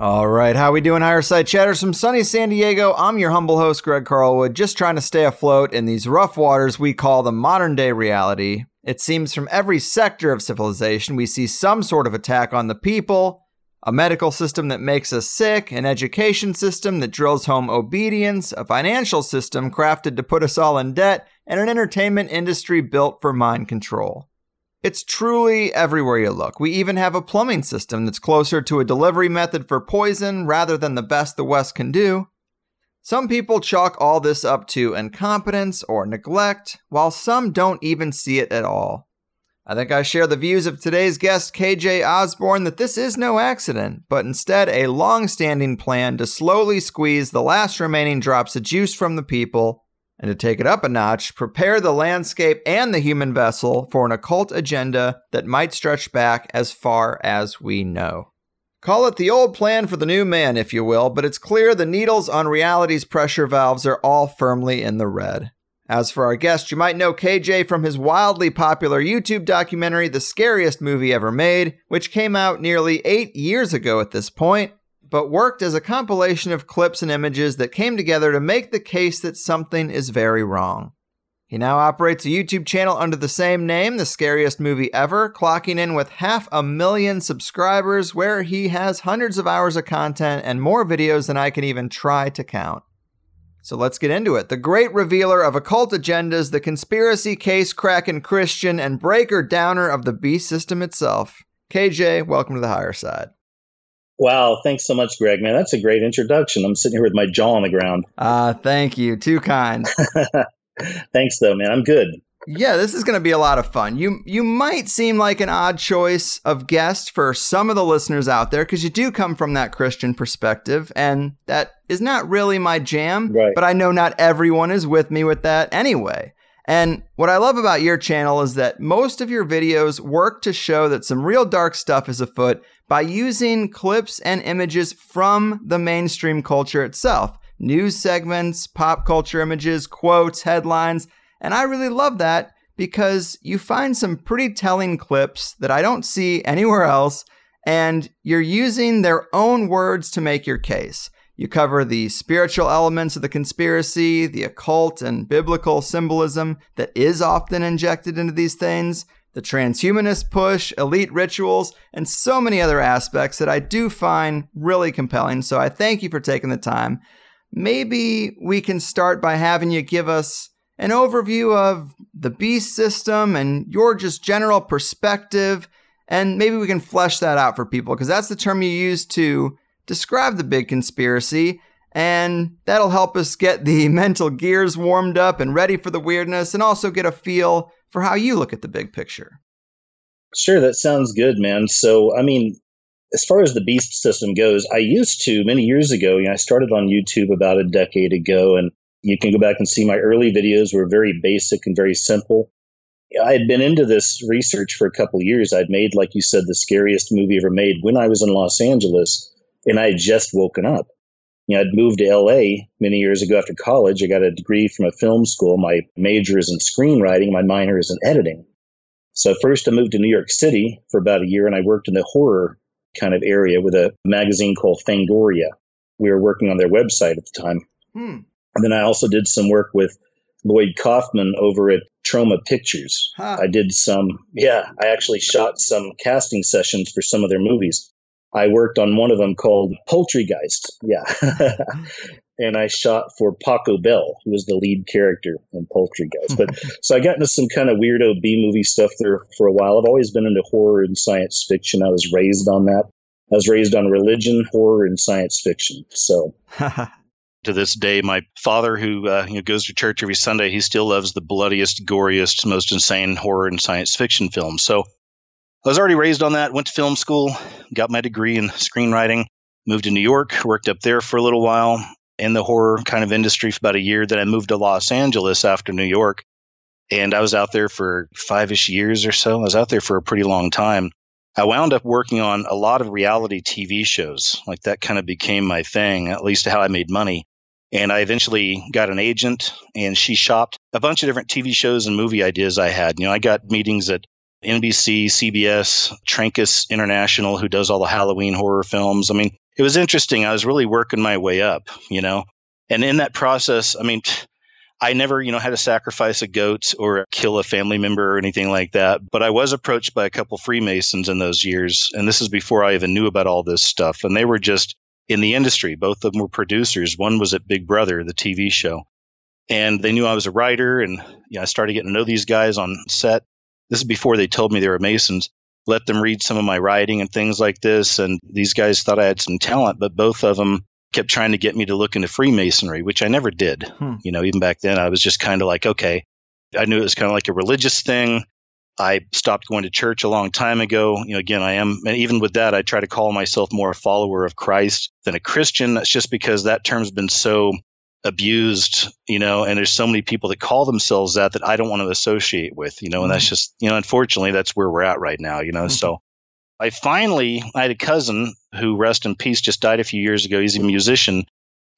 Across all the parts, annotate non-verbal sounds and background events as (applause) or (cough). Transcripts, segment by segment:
All right, how we doing, Higher Side Chatters from sunny San Diego? I'm your humble host, Greg Carlwood, just trying to stay afloat in these rough waters we call the modern day reality. It seems from every sector of civilization we see some sort of attack on the people, a medical system that makes us sick, an education system that drills home obedience, a financial system crafted to put us all in debt, and an entertainment industry built for mind control. It's truly everywhere you look. We even have a plumbing system that's closer to a delivery method for poison rather than the best the West can do. Some people chalk all this up to incompetence or neglect, while some don't even see it at all. I think I share the views of today's guest, KJ Ozborne, that this is no accident, but instead a long standing plan to slowly squeeze the last remaining drops of juice from the people and to take it up a notch, prepare the landscape and the human vessel for an occult agenda that might stretch back as far as we know. Call it the old plan for the new man, if you will, but it's clear the needles on reality's pressure valves are all firmly in the red. As for our guest, you might know KJ from his wildly popular YouTube documentary, The Scariest Movie Ever Made, which came out nearly eight years ago at this point but worked as a compilation of clips and images that came together to make the case that something is very wrong. He now operates a YouTube channel under the same name, The Scariest Movie Ever, clocking in with half a million subscribers, where he has hundreds of hours of content and more videos than I can even try to count. So let's get into it. The great revealer of occult agendas, the conspiracy case cracking Christian, and breaker downer of the beast system itself. KJ, welcome to the higher side. Wow, thanks so much, Greg. Man, that's a great introduction. I'm sitting here with my jaw on the ground. Uh, thank you. Too kind. (laughs) thanks, though, man. I'm good. Yeah, this is going to be a lot of fun. You you might seem like an odd choice of guest for some of the listeners out there because you do come from that Christian perspective, and that is not really my jam. Right. But I know not everyone is with me with that anyway. And what I love about your channel is that most of your videos work to show that some real dark stuff is afoot by using clips and images from the mainstream culture itself news segments, pop culture images, quotes, headlines. And I really love that because you find some pretty telling clips that I don't see anywhere else, and you're using their own words to make your case. You cover the spiritual elements of the conspiracy, the occult and biblical symbolism that is often injected into these things, the transhumanist push, elite rituals, and so many other aspects that I do find really compelling. So I thank you for taking the time. Maybe we can start by having you give us an overview of the beast system and your just general perspective. And maybe we can flesh that out for people because that's the term you use to describe the big conspiracy. And that'll help us get the (laughs) mental gears warmed up and ready for the weirdness and also get a feel for how you look at the big picture. Sure, that sounds good, man. So, I mean, as far as the beast system goes, I used to many years ago. You know, I started on YouTube about a decade ago, and you can go back and see my early videos were very basic and very simple. I had been into this research for a couple years. I'd made, like you said, the scariest movie ever made when I was in Los Angeles. and I had just woken up. You know, I'd moved to LA many years ago after college. I got a degree from a film school. My major is in screenwriting, my minor is in editing. So first I moved to New York City for about a year and I worked in the horror kind of area with a magazine called Fangoria. We were working on their website at the time. Hmm. And then I also did some work with Lloyd Kaufman over at Troma Pictures. Huh. I did some, yeah, I actually shot some casting sessions for some of their movies. I worked on one of them called Poultrygeist. Yeah. (laughs) and I shot for Paco Bell, who was the lead character in Poultrygeist. But (laughs) so I got into some kind of weirdo B movie stuff there for a while. I've always been into horror and science fiction. I was raised on that. I was raised on religion, horror, and science fiction. So (laughs) to this day, my father, who uh, you know, goes to church every Sunday, he still loves the bloodiest, goriest, most insane horror and science fiction films. So I was already raised on that. Went to film school, got my degree in screenwriting, moved to New York, worked up there for a little while in the horror kind of industry for about a year. Then I moved to Los Angeles after New York, and I was out there for five ish years or so. I was out there for a pretty long time. I wound up working on a lot of reality TV shows. Like that kind of became my thing, at least how I made money. And I eventually got an agent and she shopped a bunch of different TV shows and movie ideas I had. You know, I got meetings at NBC, CBS, Trancas International, who does all the Halloween horror films. I mean, it was interesting. I was really working my way up, you know, and in that process, I mean, I never, you know, had to sacrifice a goat or kill a family member or anything like that. But I was approached by a couple Freemasons in those years. And this is before I even knew about all this stuff. And they were just in the industry. Both of them were producers. One was at Big Brother, the TV show. And they knew I was a writer. And you know, I started getting to know these guys on set. This is before they told me they were Masons. Let them read some of my writing and things like this. And these guys thought I had some talent, but both of them kept trying to get me to look into Freemasonry, which I never did. Hmm. You know, even back then, I was just kind of like, okay, I knew it was kind of like a religious thing. I stopped going to church a long time ago. You know, again, I am, and even with that, I try to call myself more a follower of Christ than a Christian. That's just because that term's been so abused, you know, and there's so many people that call themselves that that I don't want to associate with, you know, and mm-hmm. that's just, you know, unfortunately, that's where we're at right now, you know. Mm-hmm. So I finally, I had a cousin who, rest in peace, just died a few years ago. He's a musician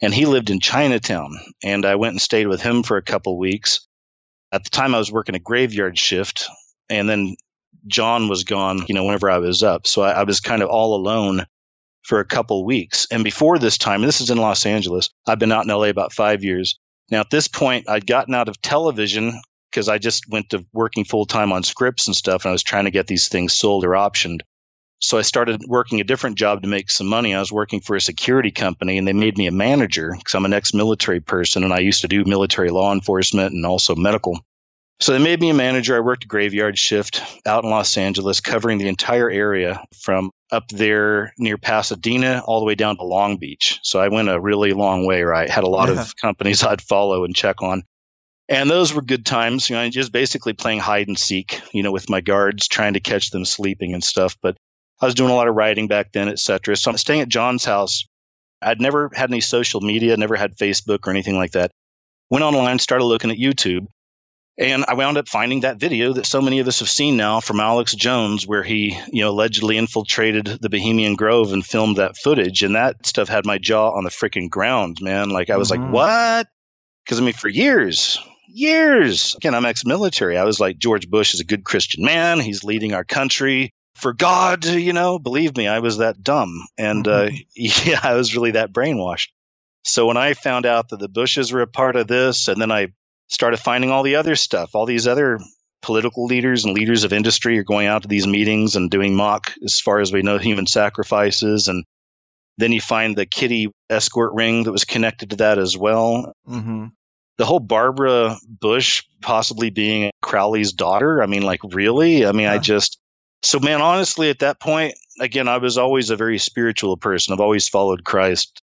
and he lived in Chinatown. And I went and stayed with him for a couple weeks. At the time, I was working a graveyard shift and then John was gone, you know, whenever I was up. So I, I was kind of all alone for a couple weeks. And before this time, this is in Los Angeles, I've been out in LA about five years. Now, at this point, I'd gotten out of television because I just went to working full time on scripts and stuff, and I was trying to get these things sold or optioned. So I started working a different job to make some money. I was working for a security company, and they made me a manager because I'm an ex military person, and I used to do military law enforcement and also medical. So they made me a manager. I worked a graveyard shift out in Los Angeles, covering the entire area from up there near Pasadena all the way down to Long Beach. So I went a really long way, right? Had a lot yeah. of companies (laughs) I'd follow and check on. And those were good times, you know, just basically playing hide and seek, you know, with my guards, trying to catch them sleeping and stuff. But I was doing a lot of writing back then, et cetera. So I'm staying at John's house. I'd never had any social media, never had Facebook or anything like that. Went online, started looking at YouTube, and I wound up finding that video that so many of us have seen now from Alex Jones, where he, you know, allegedly infiltrated the Bohemian Grove and filmed that footage. And that stuff had my jaw on the freaking ground, man. Like I was mm-hmm. like, what? Because I mean, for years, years, again, I'm ex military. I was like, George Bush is a good Christian man. He's leading our country for God, you know, believe me, I was that dumb. And uh, mm-hmm. uh, (laughs) yeah, I was really that brainwashed. So when I found out that the Bushes were a part of this, and then I started finding all the other stuff. All these other political leaders and leaders of industry are going out to these meetings and doing mock, as far as we know, human sacrifices. And then you find the kiddie escort ring that was connected to that as well. Mm-hmm. The whole Barbara Bush possibly being Crowley's daughter. I mean, like, really? I mean, yeah. I just. So, man, honestly, at that point, again, I was always a very spiritual person. I've always followed Christ.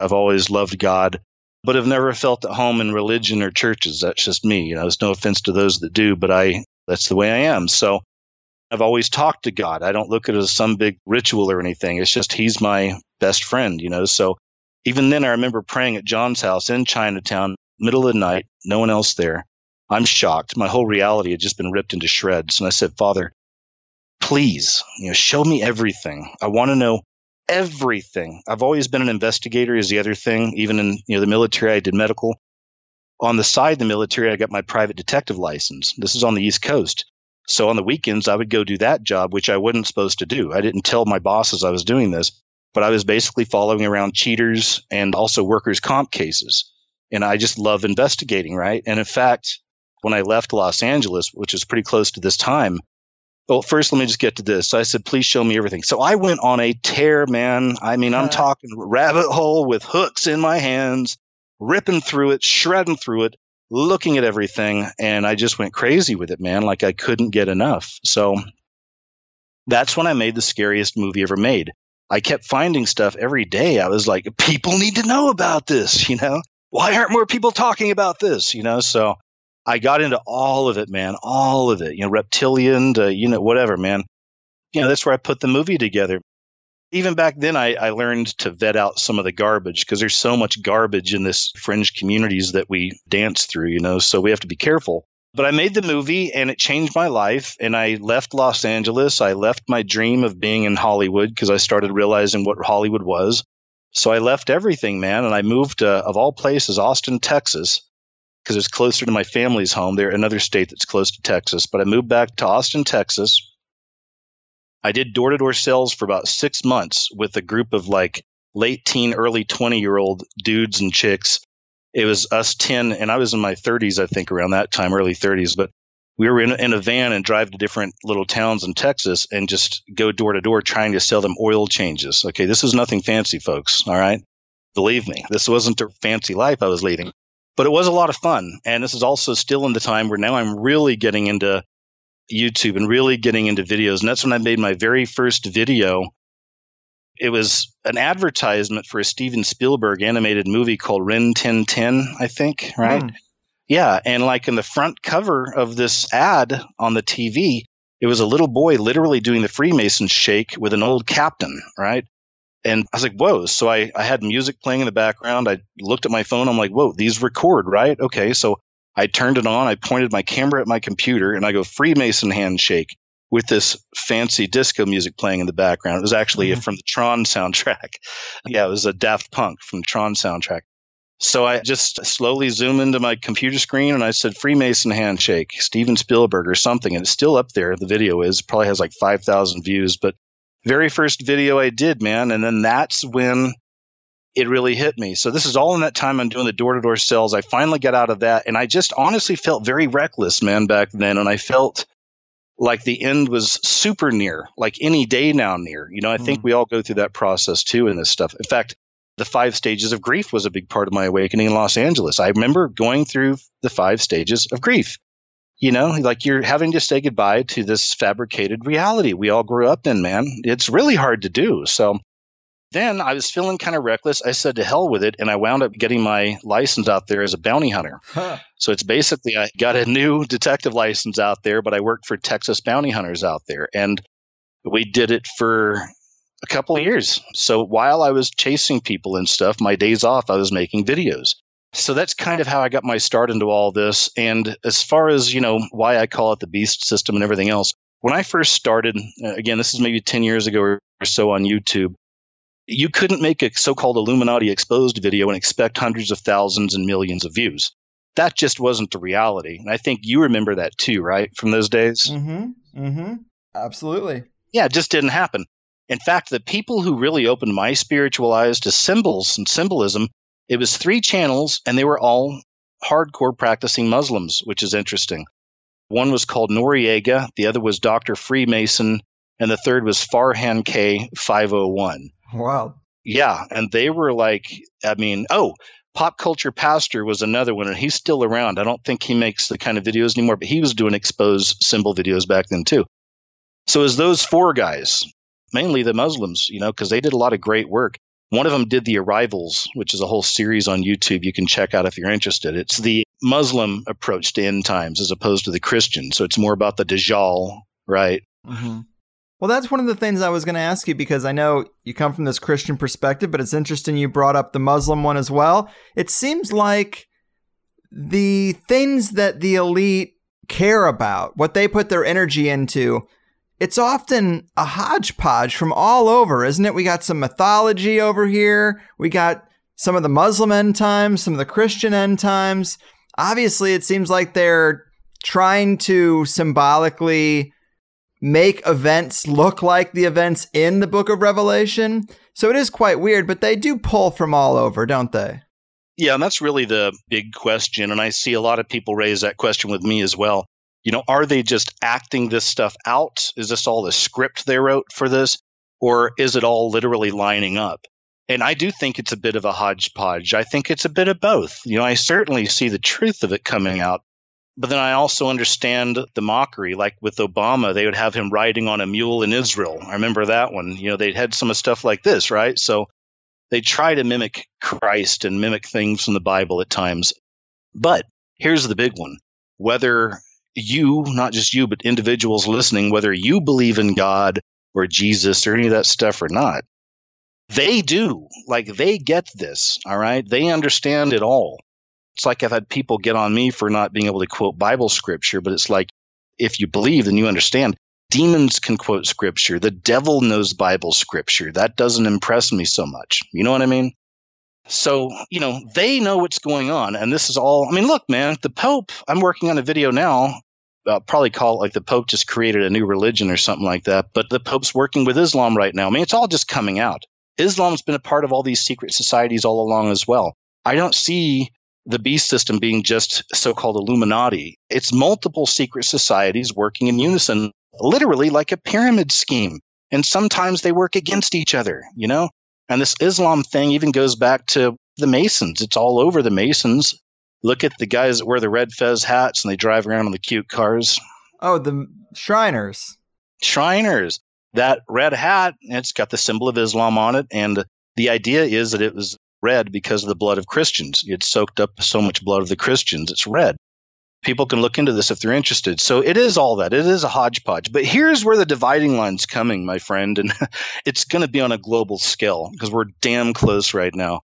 I've always loved God but have never felt at home in religion or churches. That's just me. You know, there's no offense to those that do, but I, that's the way I am. So I've always talked to God. I don't look at it as some big ritual or anything. It's just He's my best friend, you know. So even then, I remember praying at John's house in Chinatown, middle of the night, no one else there. I'm shocked. My whole reality had just been ripped into shreds. And I said, Father, please, you know, show me everything. I want to know everything. I've always been an investigator is the other thing. Even in you know the military, I did medical. On the side of the military, I got my private detective license. This is on the East Coast. So on the weekends, I would go do that job, which I wasn't supposed to do. I didn't tell my bosses I was doing this, but I was basically following around cheaters and also workers' comp cases. And I just love investigating, right? And in fact, when I left Los Angeles, which is pretty close to this time, well, first, let me just get to this. So I said, please show me everything. So I went on a tear, man. I mean, I'm talking rabbit hole with hooks in my hands, ripping through it, shredding through it, looking at everything. And I just went crazy with it, man. Like I couldn't get enough. So that's when I made the scariest movie ever made. I kept finding stuff every day. I was like, people need to know about this, (laughs) you know? Why aren't more people talking about this, you know? So I got into all of it, man, all of it, you know, reptilian to, you know, whatever, man. You know, that's where I put the movie together. Even back then, I, I learned to vet out some of the garbage because there's so much garbage in this fringe communities that we dance through, you know, so we have to be careful. But I made the movie and it changed my life. And I left Los Angeles. I left my dream of being in Hollywood because I started realizing what Hollywood was. So I left everything, man, and I moved to, of all places, Austin, Texas because it's closer to my family's home. They're another state that's close to Texas. But I moved back to Austin, Texas. I did door to door sales for about six months with a group of like late teen, early 20 year old dudes and chicks. It was us 10, and I was in my 30s, I think, around that time, early 30s. But we were in, in a van and drive to different little towns in Texas and just go door to door trying to sell them oil changes. Okay, this is nothing fancy, folks. All right. Believe me, this wasn't a fancy life I was leading but it was a lot of fun. And this is also still in the time where now I'm really getting into YouTube and really getting into videos. And that's when I made my very first video. It was an advertisement for a Steven Spielberg animated movie called Rin Tin Tin, I think, right? Mm. Yeah. And like in the front cover of this ad on the TV, it was a little boy literally doing the Freemason shake with an old captain, right? And I was like, whoa. So I, I had music playing in the background. I looked at my phone. I'm like, whoa, these record, right? Okay. So I turned it on. I pointed my camera at my computer and I go Freemason handshake with this fancy disco music playing in the background. It was actually mm-hmm. from the Tron soundtrack. (laughs) yeah, it was a Daft Punk from the Tron soundtrack. So I just slowly zoom into my computer screen and I said Freemason handshake, Steven Spielberg or something. And it's still up there. The video is probably has like 5,000 views, but very first video I did, man. And then that's when it really hit me. So this is all in that time I'm doing the door to door sales. I finally got out of that. And I just honestly felt very reckless, man, back then. And I felt like the end was super near, like any day now near. You know, I mm. think we all go through that process too in this stuff. In fact, the five stages of grief was a big part of my awakening in Los Angeles. I remember going through the five stages of grief you know, like you're having to say goodbye to this fabricated reality we all grew up in, man. It's really hard to do. So then I was feeling kind of reckless. I said to hell with it, and I wound up getting my license out there as a bounty hunter. Huh. So it's basically I got a new detective license out there, but I worked for Texas bounty hunters out there, and we did it for a couple of years. So while I was chasing people and stuff, my days off, I was making videos. So that's kind of how I got my start into all this. And as far as, you know, why I call it the beast system and everything else, when I first started, uh, again, this is maybe 10 years ago or so on YouTube, you couldn't make a so called Illuminati exposed video and expect hundreds of thousands and millions of views. That just wasn't the reality. And I think you remember that too, right? From those days? Mm hmm. Mm hmm. Absolutely. Yeah, it just didn't happen. In fact, the people who really opened my spiritual eyes to symbols and symbolism it was three channels, and they were all hardcore practicing Muslims, which is interesting. One was called Noriega, the other was Dr. Freemason, and the third was Farhan K 501. Wow. Yeah. And they were like, I mean, oh, Pop Culture Pastor was another one, and he's still around. I don't think he makes the kind of videos anymore, but he was doing exposed symbol videos back then too. So as those four guys, mainly the Muslims, you know, because they did a lot of great work. One of them did The Arrivals, which is a whole series on YouTube you can check out if you're interested. It's the Muslim approach to end times as opposed to the Christian. So it's more about the Dajjal, right? Mm-hmm. Well, that's one of the things I was going to ask you because I know you come from this Christian perspective, but it's interesting you brought up the Muslim one as well. It seems like the things that the elite care about, what they put their energy into, it's often a hodgepodge from all over, isn't it? We got some mythology over here. We got some of the Muslim end times, some of the Christian end times. Obviously, it seems like they're trying to symbolically make events look like the events in the book of Revelation. So it is quite weird, but they do pull from all over, don't they? Yeah, and that's really the big question. And I see a lot of people raise that question with me as well. You know, are they just acting this stuff out? Is this all the script they wrote for this? Or is it all literally lining up? And I do think it's a bit of a hodgepodge. I think it's a bit of both. You know, I certainly see the truth of it coming out. But then I also understand the mockery. Like with Obama, they would have him riding on a mule in Israel. I remember that one. You know, they had some of stuff like this, right? So they try to mimic Christ and mimic things from the Bible at times. But here's the big one whether you, not just you, but individuals listening, whether you believe in God or Jesus or any of that stuff or not, they do. Like they get this, all right? They understand it all. It's like I've had people get on me for not being able to quote Bible scripture, but it's like if you believe, then you understand. Demons can quote scripture. The devil knows Bible scripture. That doesn't impress me so much. You know what I mean? So, you know, they know what's going on. And this is all, I mean, look, man, the Pope, I'm working on a video now. I'll probably call it like the Pope just created a new religion or something like that. But the Pope's working with Islam right now. I mean, it's all just coming out. Islam's been a part of all these secret societies all along as well. I don't see the beast system being just so called Illuminati. It's multiple secret societies working in unison, literally like a pyramid scheme. And sometimes they work against each other, you know? And this Islam thing even goes back to the Masons. It's all over the Masons. Look at the guys that wear the red fez hats and they drive around in the cute cars. Oh, the Shriners. Shriners that red hat, it's got the symbol of Islam on it. And the idea is that it was red because of the blood of Christians. It soaked up so much blood of the Christians. It's red. People can look into this if they're interested. So it is all that. It is a hodgepodge. But here's where the dividing line's coming, my friend. And (laughs) it's going to be on a global scale because we're damn close right now.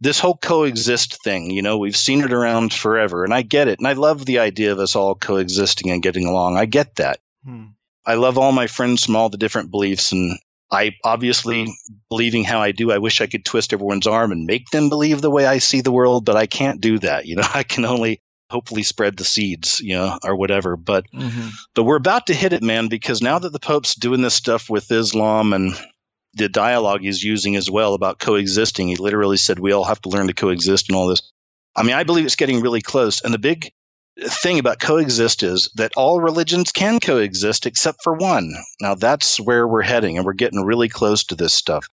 This whole coexist thing, you know, we've seen it around forever. And I get it. And I love the idea of us all coexisting and getting along. I get that. Hmm. I love all my friends from all the different beliefs and I obviously believing how I do, I wish I could twist everyone's arm and make them believe the way I see the world, but I can't do that. You know, (laughs) I can only hopefully spread the seeds, you know, or whatever. But mm-hmm. but we're about to hit it, man, because now that the Pope's doing this stuff with Islam and the dialogue he's using as well about coexisting, he literally said we all have to learn to coexist and all this. I mean, I believe it's getting really close. And the big thing about coexist is that all religions can coexist except for one. Now that's where we're heading, and we're getting really close to this stuff.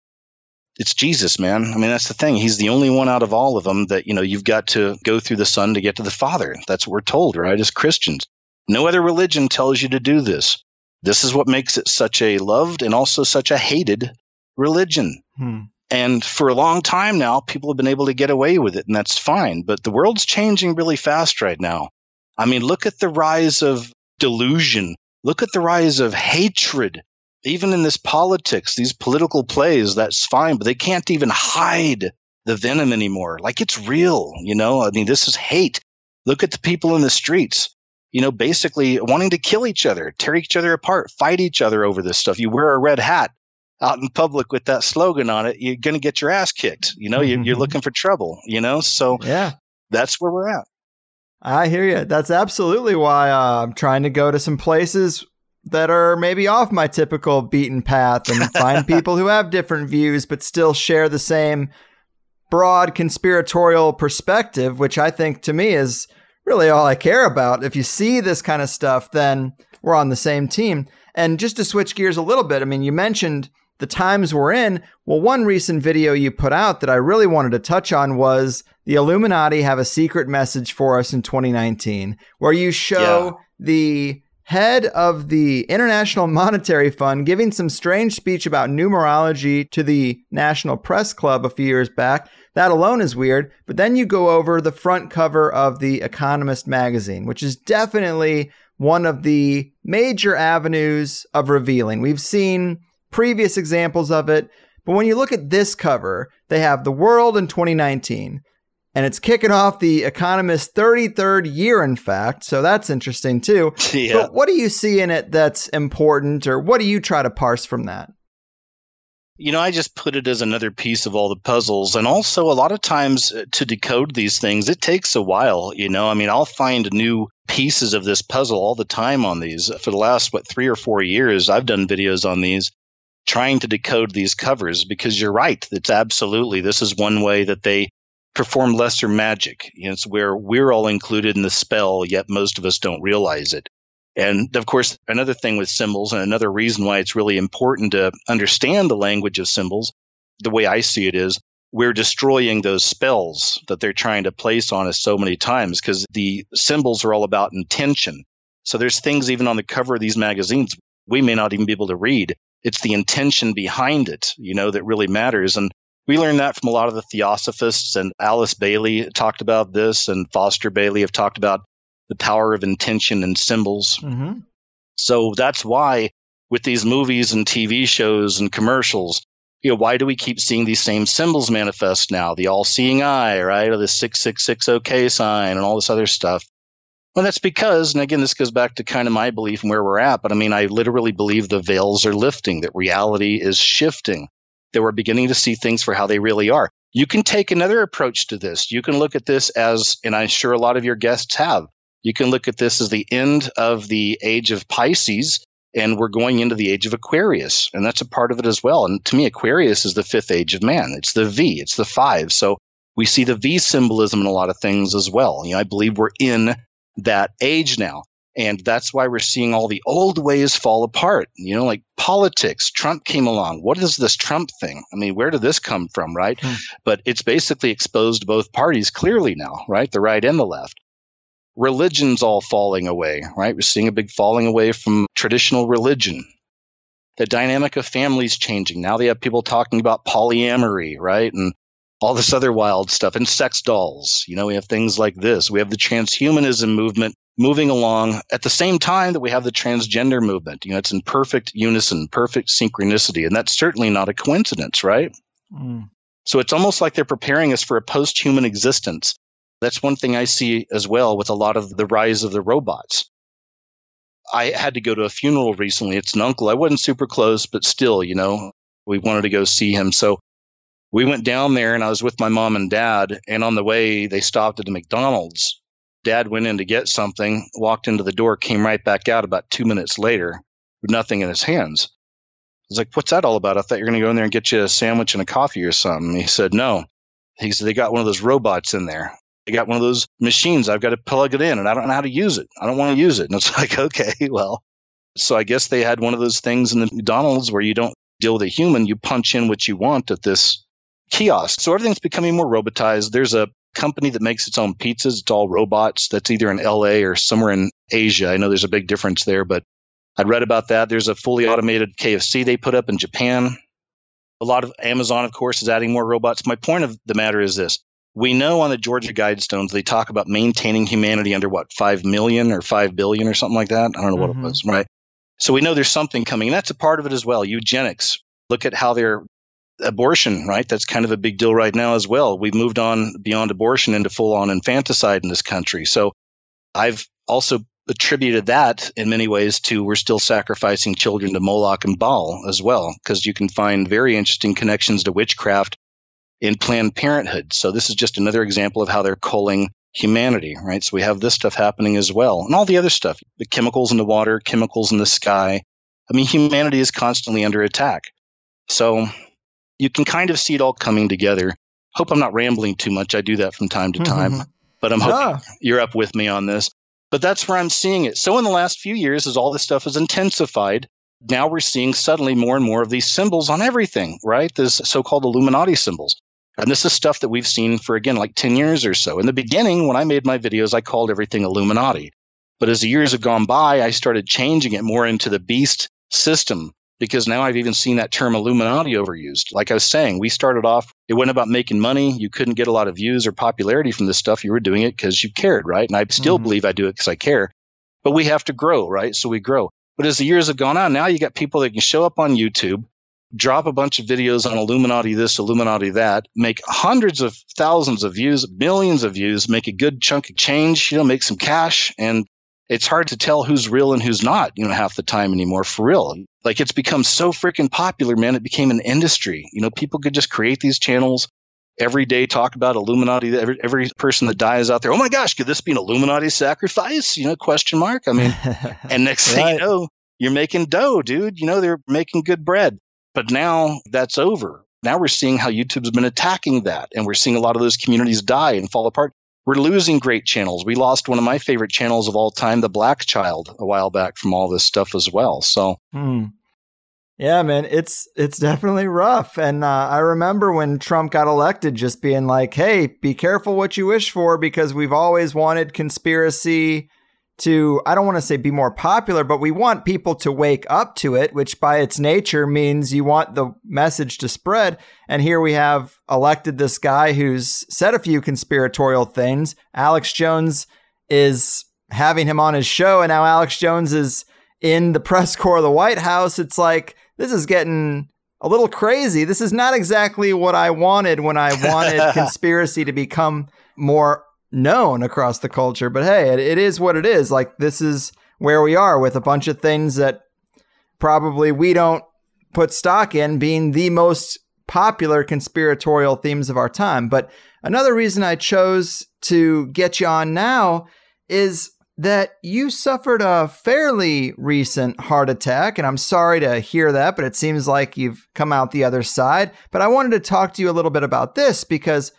It's Jesus, man. I mean, that's the thing. He's the only one out of all of them that, you know, you've got to go through the Son to get to the Father. That's what we're told, right? As Christians. No other religion tells you to do this. This is what makes it such a loved and also such a hated religion. Hmm. And for a long time now, people have been able to get away with it, and that's fine. But the world's changing really fast right now. I mean, look at the rise of delusion. Look at the rise of hatred. Even in this politics, these political plays, that's fine, but they can't even hide the venom anymore. Like it's real, you know? I mean, this is hate. Look at the people in the streets, you know, basically wanting to kill each other, tear each other apart, fight each other over this stuff. You wear a red hat out in public with that slogan on it, you're going to get your ass kicked. You know, you're, you're (laughs) looking for trouble, you know? So yeah, that's where we're at. I hear you. That's absolutely why uh, I'm trying to go to some places that are maybe off my typical beaten path and (laughs) find people who have different views but still share the same broad conspiratorial perspective, which I think to me is really all I care about. If you see this kind of stuff, then we're on the same team. And just to switch gears a little bit, I mean, you mentioned the times we're in. Well, one recent video you put out that I really wanted to touch on was the Illuminati have a secret message for us in 2019 where you show yeah. the head of the International Monetary Fund giving some strange speech about numerology to the National Press Club a few years back. That alone is weird. But then you go over the front cover of The Economist magazine, which is definitely one of the major avenues of revealing. We've seen previous examples of it, but when you look at this cover, they have the world in 2019 and it's kicking off the Economist's 33rd year, in fact. So that's interesting too. (laughs) Yeah. But what do you see in it that's important, or what do you try to parse from that? You know, I just put it as another piece of all the puzzles. And also, a lot of times uh, to decode these things, it takes a while. You know, I mean, I'll find new pieces of this puzzle all the time on these. For the last, what, three or four years, I've done videos on these trying to decode these covers because you're right. It's absolutely, this is one way that they perform lesser magic. You know, it's where we're all included in the spell, yet most of us don't realize it. And of course, another thing with symbols and another reason why it's really important to understand the language of symbols, the way I see it is we're destroying those spells that they're trying to place on us so many times because the symbols are all about intention. So there's things even on the cover of these magazines we may not even be able to read. It's the intention behind it, you know, that really matters. And we learned that from a lot of the theosophists and Alice Bailey talked about this and Foster Bailey have talked about the power of intention and symbols. Mm-hmm. So that's why with these movies and TV shows and commercials, you know, why do we keep seeing these same symbols manifest now? The all seeing eye, right? Or the 666 OK sign and all this other stuff. Well, that's because, and again, this goes back to kind of my belief and where we're at, but I mean, I literally believe the veils are lifting, that reality is shifting, that we're beginning to see things for how they really are. You can take another approach to this. You can look at this as, and I'm sure a lot of your guests have, you can look at this as the end of the age of Pisces, and we're going into the age of Aquarius, and that's a part of it as well. And to me, Aquarius is the fifth age of man. It's the V, it's the five. So we see the V symbolism in a lot of things as well. You know, I believe we're in that age now. And that's why we're seeing all the old ways fall apart. You know, like politics. Trump came along. What is this Trump thing? I mean, where did this come from, right? Hmm. But it's basically exposed both parties clearly now, right? The right and the left. Religion's all falling away, right? We're seeing a big falling away from traditional religion. The dynamic of families changing. Now they have people talking about polyamory, right? And all this other wild stuff and sex dolls. You know, we have things like this. We have the transhumanism movement moving along at the same time that we have the transgender movement. You know, it's in perfect unison, perfect synchronicity. And that's certainly not a coincidence, right? Mm. So it's almost like they're preparing us for a post human existence. That's one thing I see as well with a lot of the rise of the robots. I had to go to a funeral recently. It's an uncle. I wasn't super close, but still, you know, we wanted to go see him. So we went down there and I was with my mom and dad. And on the way, they stopped at a McDonald's. Dad went in to get something, walked into the door, came right back out about two minutes later with nothing in his hands. I was like, What's that all about? I thought you were going to go in there and get you a sandwich and a coffee or something. He said, No. He said, They got one of those robots in there. They got one of those machines. I've got to plug it in and I don't know how to use it. I don't want to use it. And it's (laughs) like, okay, well. So I guess they had one of those things in the McDonald's where you don't deal with a human. You punch in what you want at this kiosk. So everything's becoming more robotized. There's a company that makes its own pizzas. It's all robots. That's either in LA or somewhere in Asia. I know there's a big difference there, but I'd read about that. There's a fully automated KFC they put up in Japan. A lot of Amazon, of course, is adding more robots. My point of the matter is this. We know on the Georgia Guidestones, they talk about maintaining humanity under what, 5 million or 5 billion or something like that? I don't know what Mhm. it was, right? So we know there's something coming. And that's a part of it as well. Eugenics. Look at how they're abortion, right? That's kind of a big deal right now as well. We've moved on beyond abortion into full on infanticide in this country. So I've also attributed that in many ways to we're still sacrificing children to Moloch and Baal as well, because you can find very interesting connections to witchcraft in Planned Parenthood. So this is just another example of how they're culling humanity, right? So we have this stuff happening as well, and all the other stuff the chemicals in the water, chemicals in the sky. I mean, humanity is constantly under attack. So you can kind of see it all coming together. Hope I'm not rambling too much. I do that from time to time, but I'm hoping Ah, you're up with me on this. But that's where I'm seeing it. So in the last few years, as all this stuff has intensified, now we're seeing suddenly more and more of these symbols on everything, right? This so-called Illuminati symbols. And this is stuff that we've seen for again like 10 years or so. In the beginning, when I made my videos, I called everything Illuminati. But as the years have gone by, I started changing it more into the beast system because now I've even seen that term Illuminati overused. Like I was saying, we started off, it wasn't about making money. You couldn't get a lot of views or popularity from this stuff. You were doing it because you cared, right? And I still Mhm. believe I do it because I care. But we have to grow, right? So we grow. But as the years have gone on, now you got people that can show up on YouTube drop a bunch of videos on Illuminati this, Illuminati that, make hundreds of thousands of views, millions of views, make a good chunk of change, you know, make some cash. And it's hard to tell who's real and who's not, you know, half the time anymore for real. Like it's become so freaking popular, man. It became an industry. You know, people could just create these channels every day, talk about Illuminati. Every, every person that dies out there, oh my gosh, could this be an Illuminati sacrifice? You know, question mark. I mean, (laughs) and next right. thing you know, you're making dough, dude. You know, they're making good bread. But now that's over. Now we're seeing how YouTube's been attacking that, and we're seeing a lot of those communities die and fall apart. We're losing great channels. We lost one of my favorite channels of all time, The Black Child, a while back from all this stuff as well. So, hmm. Yeah, man, it's it's definitely rough. And uh, I remember when Trump got elected, just being like, "Hey, be careful what you wish for," because we've always wanted conspiracy to, I don't want to say be more popular, but we want people to wake up to it, which by its nature means you want the message to spread. And here we have elected this guy who's said a few conspiratorial things. Alex Jones is having him on his show, and now Alex Jones is in the press corps of the White House. It's like, this is getting a little crazy. This is not exactly what I wanted when I wanted (laughs) conspiracy to become more known across the culture. But hey, it, it is what it is. Like this is where we are with a bunch of things that probably we don't put stock in being the most popular conspiratorial themes of our time. But another reason I chose to get you on now is that you suffered a fairly recent heart attack. And I'm sorry to hear that, but it seems like you've come out the other side. But I wanted to talk to you a little bit about this because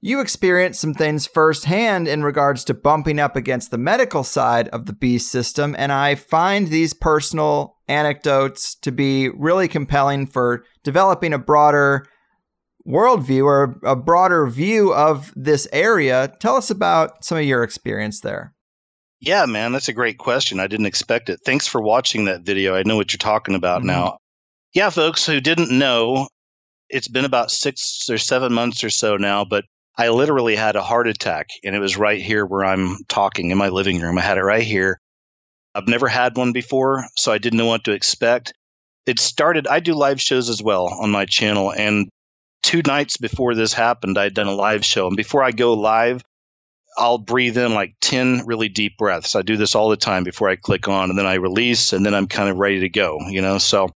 you experienced some things firsthand in regards to bumping up against the medical side of the beast system, and I find these personal anecdotes to be really compelling for developing a broader worldview or a broader view of this area. Tell us about some of your experience there. Yeah, man, that's a great question. I didn't expect it. Thanks for watching that video. I know what you're talking about mm-hmm. now. Yeah, folks who didn't know, it's been about six or seven months or so now, but I literally had a heart attack, and it was right here where I'm talking in my living room. I had it right here. I've never had one before, so I didn't know what to expect. It started, I do live shows as well on my channel, and two nights before this happened, I'd done a live show. And before I go live, I'll breathe in like 10 really deep breaths. I do this all the time before I click on, and then I release, and then I'm kind of ready to go, you know? So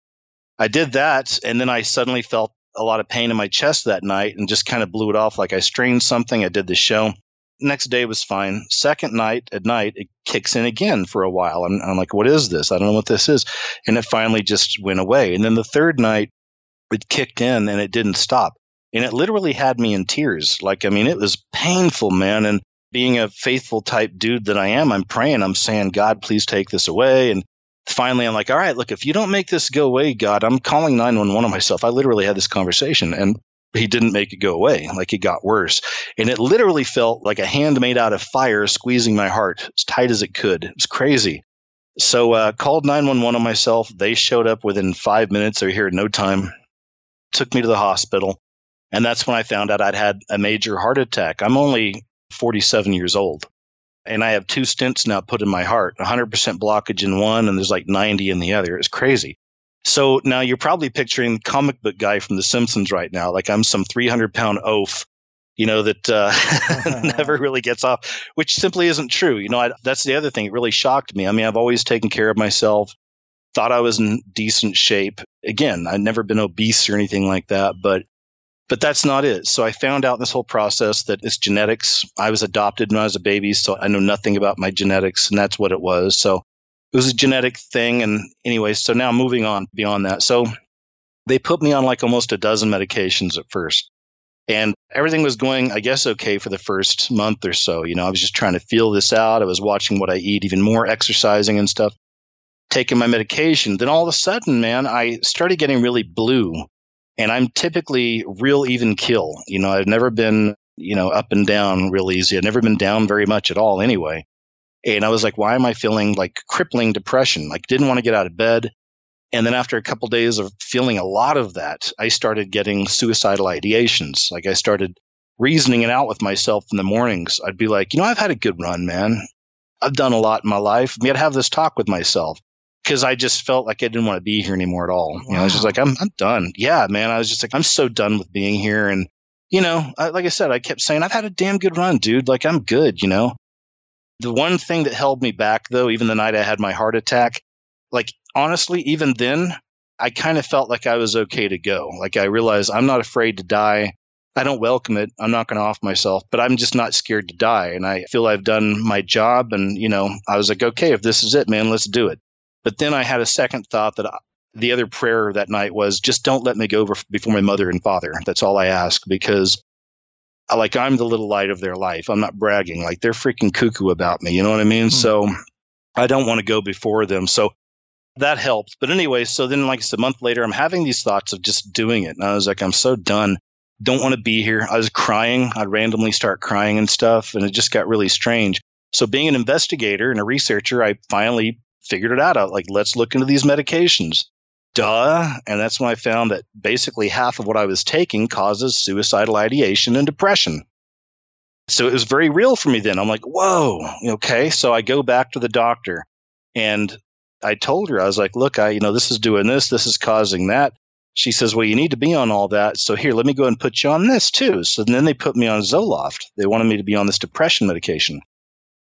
I did that, and then I suddenly felt a lot of pain in my chest that night and just kind of blew it off like I strained something. I did the show. Next day was fine. Second night at night, it kicks in again for a while. I'm, I'm like, what is this? I don't know what this is. And it finally just went away. And then the third night, it kicked in and it didn't stop. And it literally had me in tears. Like, I mean, it was painful, man. And being a faithful type dude that I am, I'm praying, I'm saying, God, please take this away. And finally I'm like, all right, look, if you don't make this go away, God, I'm calling 911 on myself. I literally had this conversation and he didn't make it go away. Like it got worse. And it literally felt like a hand made out of fire squeezing my heart as tight as it could. It was crazy. So uh, called 911 on myself. They showed up within five minutes. They were here in no time. Took me to the hospital. And that's when I found out I'd had a major heart attack. I'm only 47 years old and I have two stents now put in my heart, 100% blockage in one, and there's like 90 in the other. It's crazy. So now you're probably picturing the comic book guy from The Simpsons right now, like I'm some 300 pound oaf, you know, that uh, (laughs) never (laughs) really gets off, which simply isn't true. You know, I, that's the other thing. It really shocked me. I mean, I've always taken care of myself, thought I was in decent shape. Again, I've never been obese or anything like that, but but that's not it. So I found out in this whole process that it's genetics. I was adopted when I was a baby, so I know nothing about my genetics, and that's what it was. So it was a genetic thing. And anyway, so now moving on beyond that. So they put me on like almost a dozen medications at first. And everything was going, I guess, okay for the first month or so. You know, I was just trying to feel this out. I was watching what I eat, even more exercising and stuff, taking my medication. Then all of a sudden, man, I started getting really blue and I'm typically real even kill. You know, I've never been, you know, up and down real easy. I've never been down very much at all anyway. And I was like, why am I feeling like crippling depression? Like didn't want to get out of bed. And then after a couple days of feeling a lot of that, I started getting suicidal ideations. Like I started reasoning it out with myself in the mornings. I'd be like, you know, I've had a good run, man. I've done a lot in my life. I mean, I'd have this talk with myself because I just felt like I didn't want to be here anymore at all. You know, I was just like, I'm, I'm done. Yeah, man. I was just like, I'm so done with being here. And, you know, I, like I said, I kept saying, I've had a damn good run, dude. Like, I'm good, you know? The one thing that held me back, though, even the night I had my heart attack, like, honestly, even then, I kind of felt like I was okay to go. Like, I realized I'm not afraid to die. I don't welcome it. I'm not going to off myself, but I'm just not scared to die. And I feel I've done my job. And, you know, I was like, okay, if this is it, man, let's do it. But then I had a second thought that I, the other prayer that night was just don't let me go before my mother and father. That's all I ask because like I'm the little light of their life. I'm not bragging. Like they're freaking cuckoo about me. You know what I mean? Mm-hmm. So I don't want to go before them. So that helped. But anyway, so then like a month later, I'm having these thoughts of just doing it. And I was like, I'm so done. Don't want to be here. I was crying. I'd randomly start crying and stuff. And it just got really strange. So being an investigator and a researcher, I finally figured it out. I, like, let's look into these medications. Duh. And that's when I found that basically half of what I was taking causes suicidal ideation and depression. So it was very real for me then. I'm like, whoa, okay. So I go back to the doctor and I told her, I was like, look, I, you know, this is doing this, this is causing that. She says, well, you need to be on all that. So here, let me go and put you on this too. So then they put me on Zoloft. They wanted me to be on this depression medication.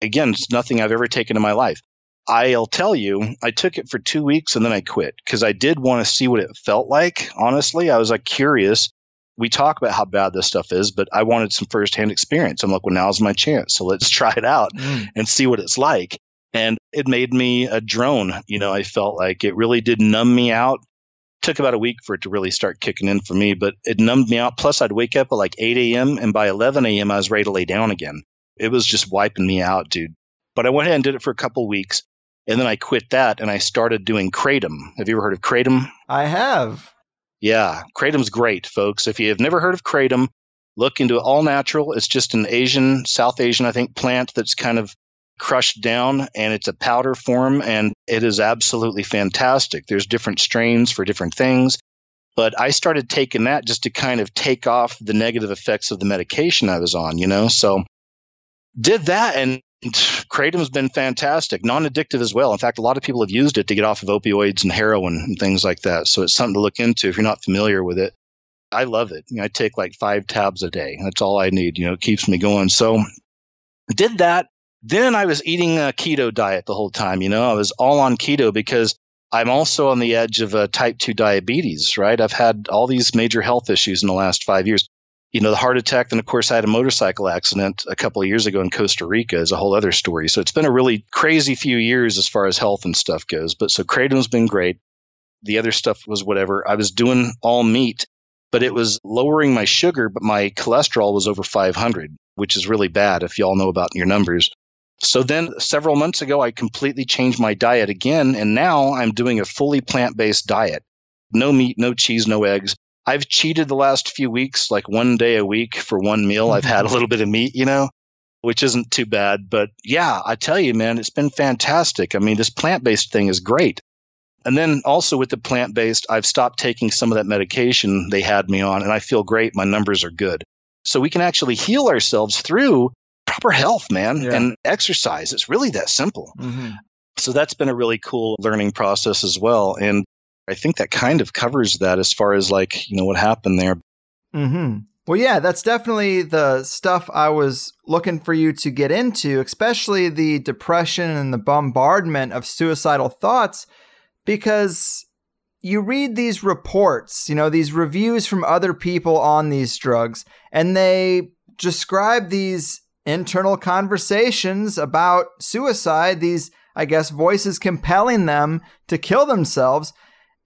Again, it's nothing I've ever taken in my life. I'll tell you, I took it for two weeks and then I quit because I did want to see what it felt like. Honestly, I was like curious. We talk about how bad this stuff is, but I wanted some firsthand experience. I'm like, well, now's my chance. So let's try it out mm. and see what it's like. And it made me a drone. You know, I felt like it really did numb me out. took about a week for it to really start kicking in for me, but it numbed me out. Plus, I'd wake up at like 8 a.m. and by 11 a.m., I was ready to lay down again. It was just wiping me out, dude. But I went ahead and did it for a couple weeks and then I quit that and I started doing Kratom. Have you ever heard of Kratom? I have. Yeah, Kratom's great, folks. If you have never heard of Kratom, look into it. All natural. It's just an Asian, South Asian, I think, plant that's kind of crushed down and it's a powder form and it is absolutely fantastic. There's different strains for different things. But I started taking that just to kind of take off the negative effects of the medication I was on, you know? So did that and (laughs) Kratom's been fantastic, non-addictive as well. In fact, a lot of people have used it to get off of opioids and heroin and things like that. So it's something to look into if you're not familiar with it. I love it. You know, I take like five tabs a day. That's all I need. You know, it keeps me going. So did that. Then I was eating a keto diet the whole time. You know, I was all on keto because I'm also on the edge of a type 2 diabetes, right? I've had all these major health issues in the last five years you know, the heart attack. Then, of course, I had a motorcycle accident a couple of years ago in Costa Rica is a whole other story. So it's been a really crazy few years as far as health and stuff goes. But so Kratom's been great. The other stuff was whatever. I was doing all meat, but it was lowering my sugar, but my cholesterol was over 500, which is really bad if y'all know about your numbers. So then several months ago, I completely changed my diet again. And now I'm doing a fully plant based diet. No meat, no cheese, no eggs. I've cheated the last few weeks, like one day a week for one meal. I've had a little bit of meat, you know, which isn't too bad. But yeah, I tell you, man, it's been fantastic. I mean, this plant based thing is great. And then also with the plant based, I've stopped taking some of that medication they had me on, and I feel great. My numbers are good. So we can actually heal ourselves through proper health, man, yeah. and exercise. It's really that simple. Mm-hmm. So that's been a really cool learning process as well. And I think that kind of covers that as far as like, you know, what happened there. hmm Well, yeah, that's definitely the stuff I was looking for you to get into, especially the depression and the bombardment of suicidal thoughts, because you read these reports, you know, these reviews from other people on these drugs, and they describe these internal conversations about suicide, these, I guess, voices compelling them to kill themselves.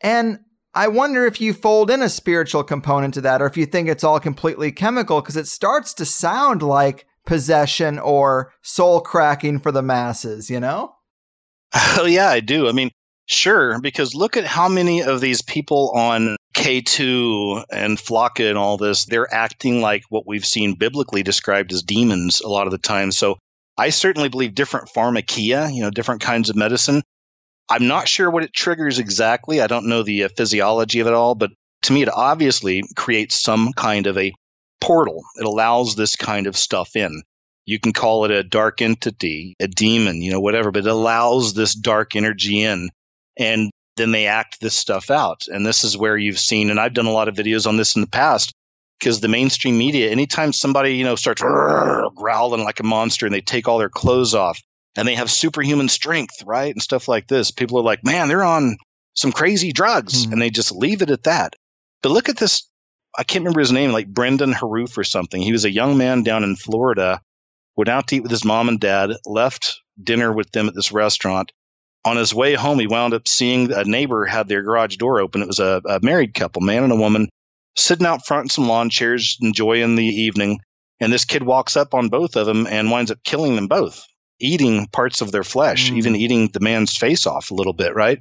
And I wonder if you fold in a spiritual component to that or if you think it's all completely chemical because it starts to sound like possession or soul cracking for the masses, you know? (laughs) Oh, yeah, I do. I mean, sure, because look at how many of these people on K2 and Flakka and all this, they're acting like what we've seen biblically described as demons a lot of the time. So I certainly believe different pharmakia, you know, different kinds of medicine I'm not sure what it triggers exactly. I don't know the uh, physiology of it all, but to me, it obviously creates some kind of a portal. It allows this kind of stuff in. You can call it a dark entity, a demon, you know, whatever, but it allows this dark energy in. And then they act this stuff out. And this is where you've seen, and I've done a lot of videos on this in the past, because the mainstream media, anytime somebody, you know, starts growling like a monster and they take all their clothes off and they have superhuman strength, right? And stuff like this, people are like, man, they're on some crazy drugs. Mm-hmm. And they just leave it at that. But look at this. I can't remember his name, like Brendan Harrouff or something. He was a young man down in Florida, went out to eat with his mom and dad, left dinner with them at this restaurant. On his way home, he wound up seeing a neighbor had their garage door open. It was a, a married couple, man and a woman, sitting out front in some lawn chairs, enjoying the evening. And this kid walks up on both of them and winds up killing them both, eating parts of their flesh, mm. even eating the man's face off a little bit, right?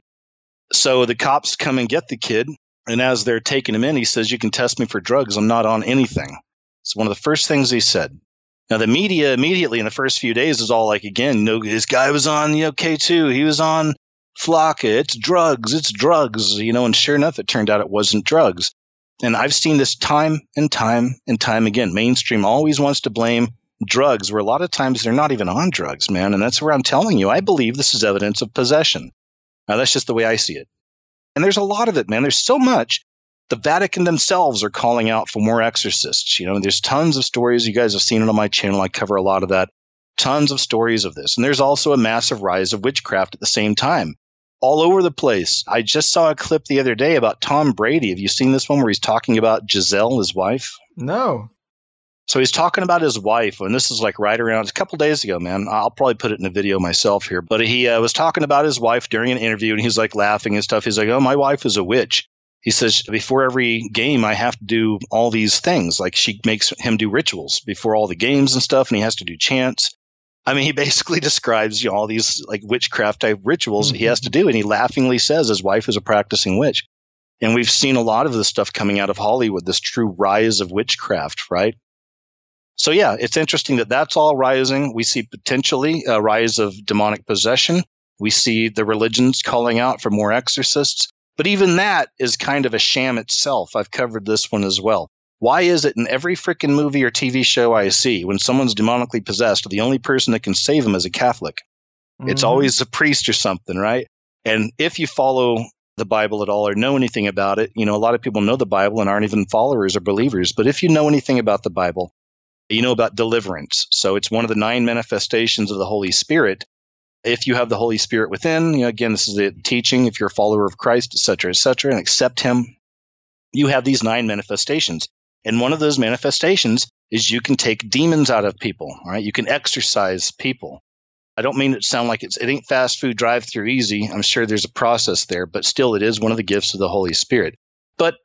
So the cops come and get the kid. And as they're taking him in, he says, You can test me for drugs. I'm not on anything. It's one of the first things he said. Now, the media immediately in the first few days is all like, again, know, this guy was on, you know, K2. He was on Flakka. It's drugs. It's drugs. You know, and sure enough, it turned out it wasn't drugs. And I've seen this time and time and time again. Mainstream always wants to blame drugs, where a lot of times they're not even on drugs, man. And that's where I'm telling you, I believe this is evidence of possession. Now, that's just the way I see it. And there's a lot of it, man. There's so much. The Vatican themselves are calling out for more exorcists. You know, there's tons of stories. You guys have seen it on my channel. I cover a lot of that. Tons of stories of this. And there's also a massive rise of witchcraft at the same time. All over the place. I just saw a clip the other day about Tom Brady. Have you seen this one where he's talking about Gisele, his wife? No. So he's talking about his wife, and this is like right around a couple days ago, man. I'll probably put it in a video myself here, but he uh, was talking about his wife during an interview, and he's like laughing and stuff. He's like, "Oh, my wife is a witch." He says, "Before every game, I have to do all these things. Like she makes him do rituals before all the games and stuff, and he has to do chants." I mean, he (laughs) basically describes you know, all these like witchcraft type rituals mm-hmm. he has to do, and he laughingly says his wife is a practicing witch. And we've seen a lot of this stuff coming out of Hollywood, this true rise of witchcraft, right? So yeah, it's interesting that that's all rising. We see potentially a rise of demonic possession. We see the religions calling out for more exorcists. But even that is kind of a sham itself. I've covered this one as well. Why is it in every freaking movie or TV show I see, when someone's demonically possessed, the only person that can save them is a Catholic? Mm-hmm. It's always a priest or something, right? And if you follow the Bible at all or know anything about it, you know, a lot of people know the Bible and aren't even followers or believers. But if you know anything about the Bible, you know about deliverance. So it's one of the nine manifestations of the Holy Spirit. If you have the Holy Spirit within, you know, again, this is the teaching. If you're a follower of Christ, et cetera, et cetera, and accept Him, you have these nine manifestations. And one of those manifestations is you can take demons out of people, right? You can exorcise people. I don't mean it sound like it's it ain't fast food drive through easy. I'm sure there's a process there, but still it is one of the gifts of the Holy Spirit. But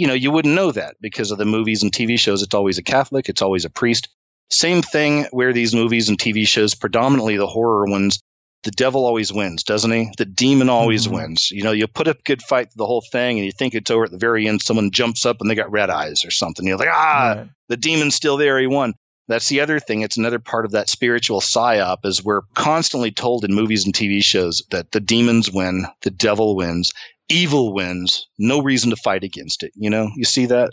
you know, you wouldn't know that because of the movies and TV shows. It's always a Catholic, it's always a priest. Same thing where these movies and TV shows, predominantly the horror ones, the devil always wins, doesn't he? The demon always mm-hmm. wins. You know, you put up a good fight the whole thing and you think it's over at the very end, someone jumps up and they got red eyes or something. You're like, ah, right. the demon's still there, he won. That's the other thing. It's another part of that spiritual psyop is we're constantly told in movies and TV shows that the demons win, the devil wins, evil wins, no reason to fight against it. You know, you see that?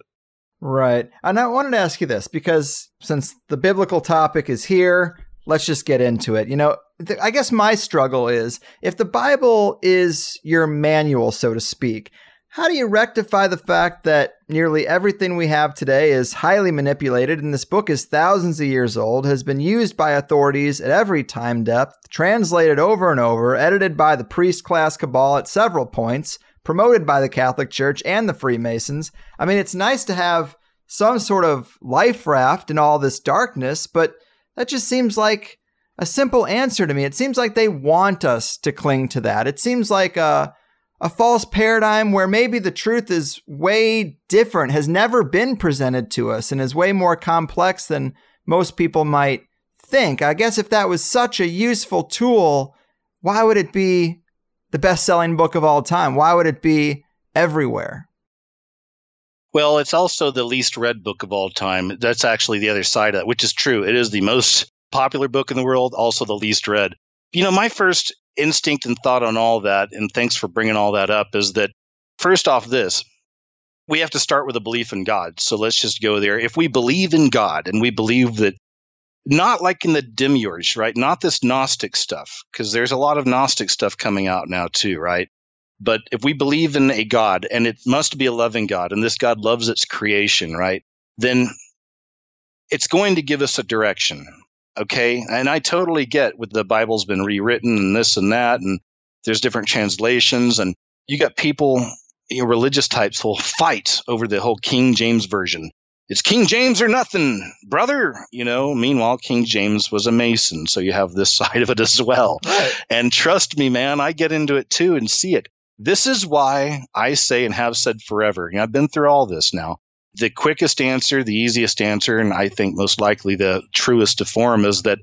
Right. And I wanted to ask you this because since the biblical topic is here, let's just get into it. You know, th- I guess my struggle is if the Bible is your manual, so to speak, how do you rectify the fact that nearly everything we have today is highly manipulated and this book is thousands of years old, has been used by authorities at every time depth, translated over and over, edited by the priest class cabal at several points, promoted by the Catholic Church and the Freemasons. I mean, it's nice to have some sort of life raft in all this darkness, but that just seems like a simple answer to me. It seems like they want us to cling to that. It seems like a, a false paradigm where maybe the truth is way different, has never been presented to us, and is way more complex than most people might think. I guess if that was such a useful tool, why would it be the best selling book of all time? Why would it be everywhere? Well, it's also the least read book of all time. That's actually the other side of that, which is true. It is the most popular book in the world, also the least read. You know, my first instinct and thought on all that, and thanks for bringing all that up, is that first off, this we have to start with a belief in God. So let's just go there. If we believe in God and we believe that not like in the demiurge, right? Not this Gnostic stuff, because there's a lot of Gnostic stuff coming out now too, right? But if we believe in a God and it must be a loving God and this God loves its creation, right? Then it's going to give us a direction. Okay. And I totally get with the Bible's been rewritten and this and that, and there's different translations, and you got people, you know, religious types will fight over the whole King James version. It's King James or nothing, brother. You know, meanwhile, King James was a Mason. So you have this (laughs) side of it as well. Right. And trust me, man, I get into it too and see it. This is why I say and have said forever. Know, I've been through all this now the quickest answer, the easiest answer, and I think most likely the truest to form is that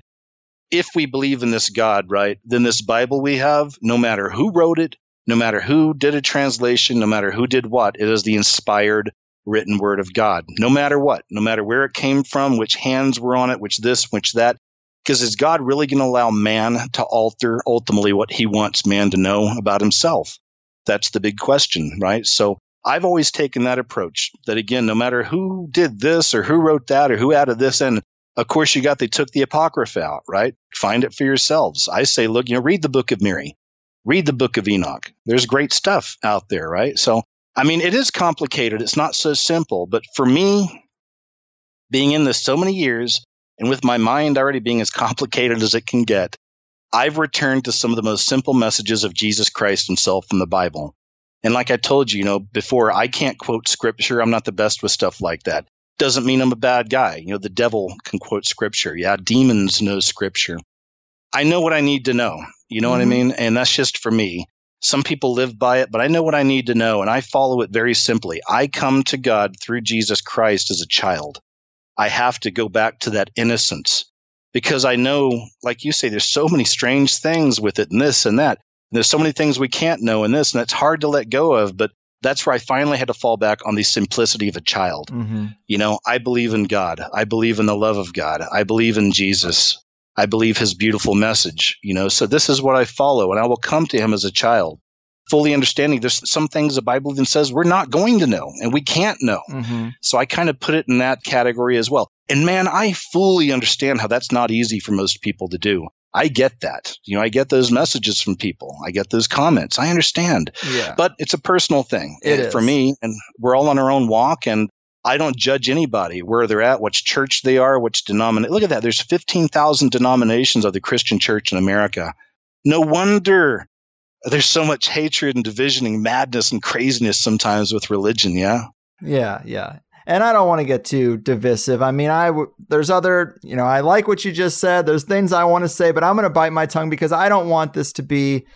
if we believe in this God, right, then this Bible we have, no matter who wrote it, no matter who did a translation, no matter who did what, it is the inspired written word of God. No matter what, no matter where it came from, which hands were on it, which this, which that. Because is God really going to allow man to alter ultimately what he wants man to know about himself? That's the big question, right? So I've always taken that approach that again, no matter who did this or who wrote that or who added this and of course you got they took the apocrypha out, right? Find it for yourselves. I say, look, you know, read the book of Mary. Read the book of Enoch. There's great stuff out there, right? So I mean, it is complicated. It's not so simple, but for me, being in this so many years and with my mind already being as (laughs) complicated as it can get, I've returned to some of the most simple messages of Jesus Christ himself from the Bible. And like I told you, you know, before, I can't quote scripture. I'm not the best with stuff like that. Doesn't mean I'm a bad guy. You know, the devil can quote scripture. Yeah, demons know scripture. I know what I need to know. You know mm-hmm. what I mm-hmm. mean? And that's just for me. Some people live by it, but I know what I need to know and I follow it very simply. I come to God through Jesus Christ as a child. I have to go back to that innocence because I know, like you say, there's so many strange things with it and this and that. There's so many things we can't know in this, and it's hard to let go of. But that's where I finally had to fall back on the simplicity of a child. Mm-hmm. You know, I believe in God. I believe in the love of God. I believe in Jesus. I believe his beautiful message, you know. So this is what I follow, and I will come to him as a child, fully understanding there's some things the Bible even says we're not going to know and we can't know. Mm-hmm. So I kind of put it in that category as well. And man, I fully understand how that's not easy for most people to do. I get that. You know, I get those messages from people. I get those comments. I understand. Yeah. But it's a personal thing it for me. And we're all on our own walk. And I don't judge anybody where they're at, which church they are, which denomination. Look at that. There's 15,000 denominations of the Christian church in America. No wonder there's so much hatred and division and madness and craziness sometimes with religion. Yeah. Yeah. Yeah and I don't want to get too divisive. I mean, I there's other, you know, I like what you just said. There's things I want to say, but I'm going to bite my tongue because I don't want this to be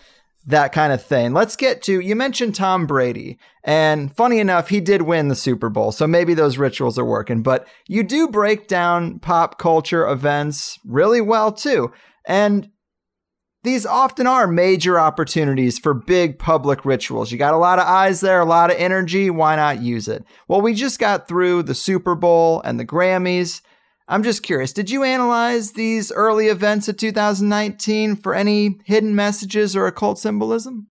that kind of thing. Let's get to you mentioned Tom Brady, and funny enough, he did win the Super Bowl, so maybe those rituals are working. But you do break down pop culture events really well too, and these often are major opportunities for big public rituals. You got a lot of eyes there, a lot of energy. Why not use it? Well, we just got through the Super Bowl and the Grammys. I'm just curious, did you analyze these early events of 2019 for any hidden messages or occult symbolism?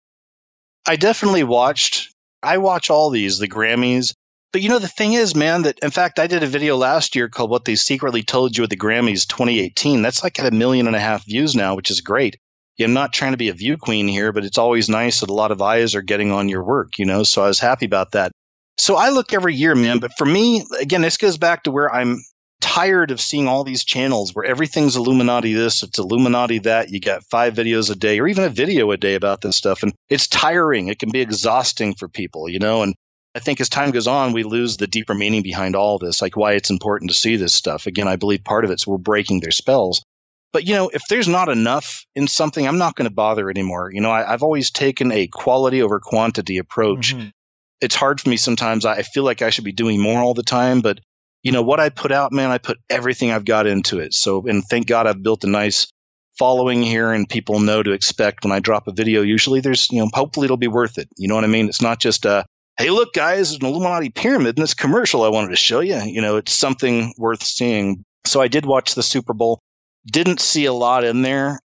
I definitely watched. I watch all these, the Grammys. But you know, the thing is, man, that in fact, I did a video last year called What They Secretly Told You at the Grammys 2018. That's like at a million and a half views now, which is great. I'm not trying to be a view queen here, but it's always nice that a lot of eyes are getting on your work, you know? So I was happy about that. So I look every year, man. But for me, again, this goes back to where I'm tired of seeing all these channels where everything's Illuminati this, it's Illuminati that. You got five videos a day or even a video a day about this stuff. And it's tiring. It can be exhausting for people, you know? And I think as time goes on, we lose the deeper meaning behind all this, like why it's important to see this stuff. Again, I believe part of it's we're breaking their spells. But you know, if there's not enough in something, I'm not going to bother anymore. You know, I, have always taken a quality over quantity approach. Mm-hmm. It's hard for me sometimes. I feel like I should be doing more all the time, but you know what I put out, man, I put everything I've got into it. So, and thank God I've built a nice following here, and people know to expect when I drop a video. Usually, there's you know, hopefully it'll be worth it. You know what I mean? It's not just a hey, look, guys, there's an Illuminati pyramid in this commercial I wanted to show you. You know, it's something worth seeing. So I did watch the Super Bowl. Didn't see a lot in there.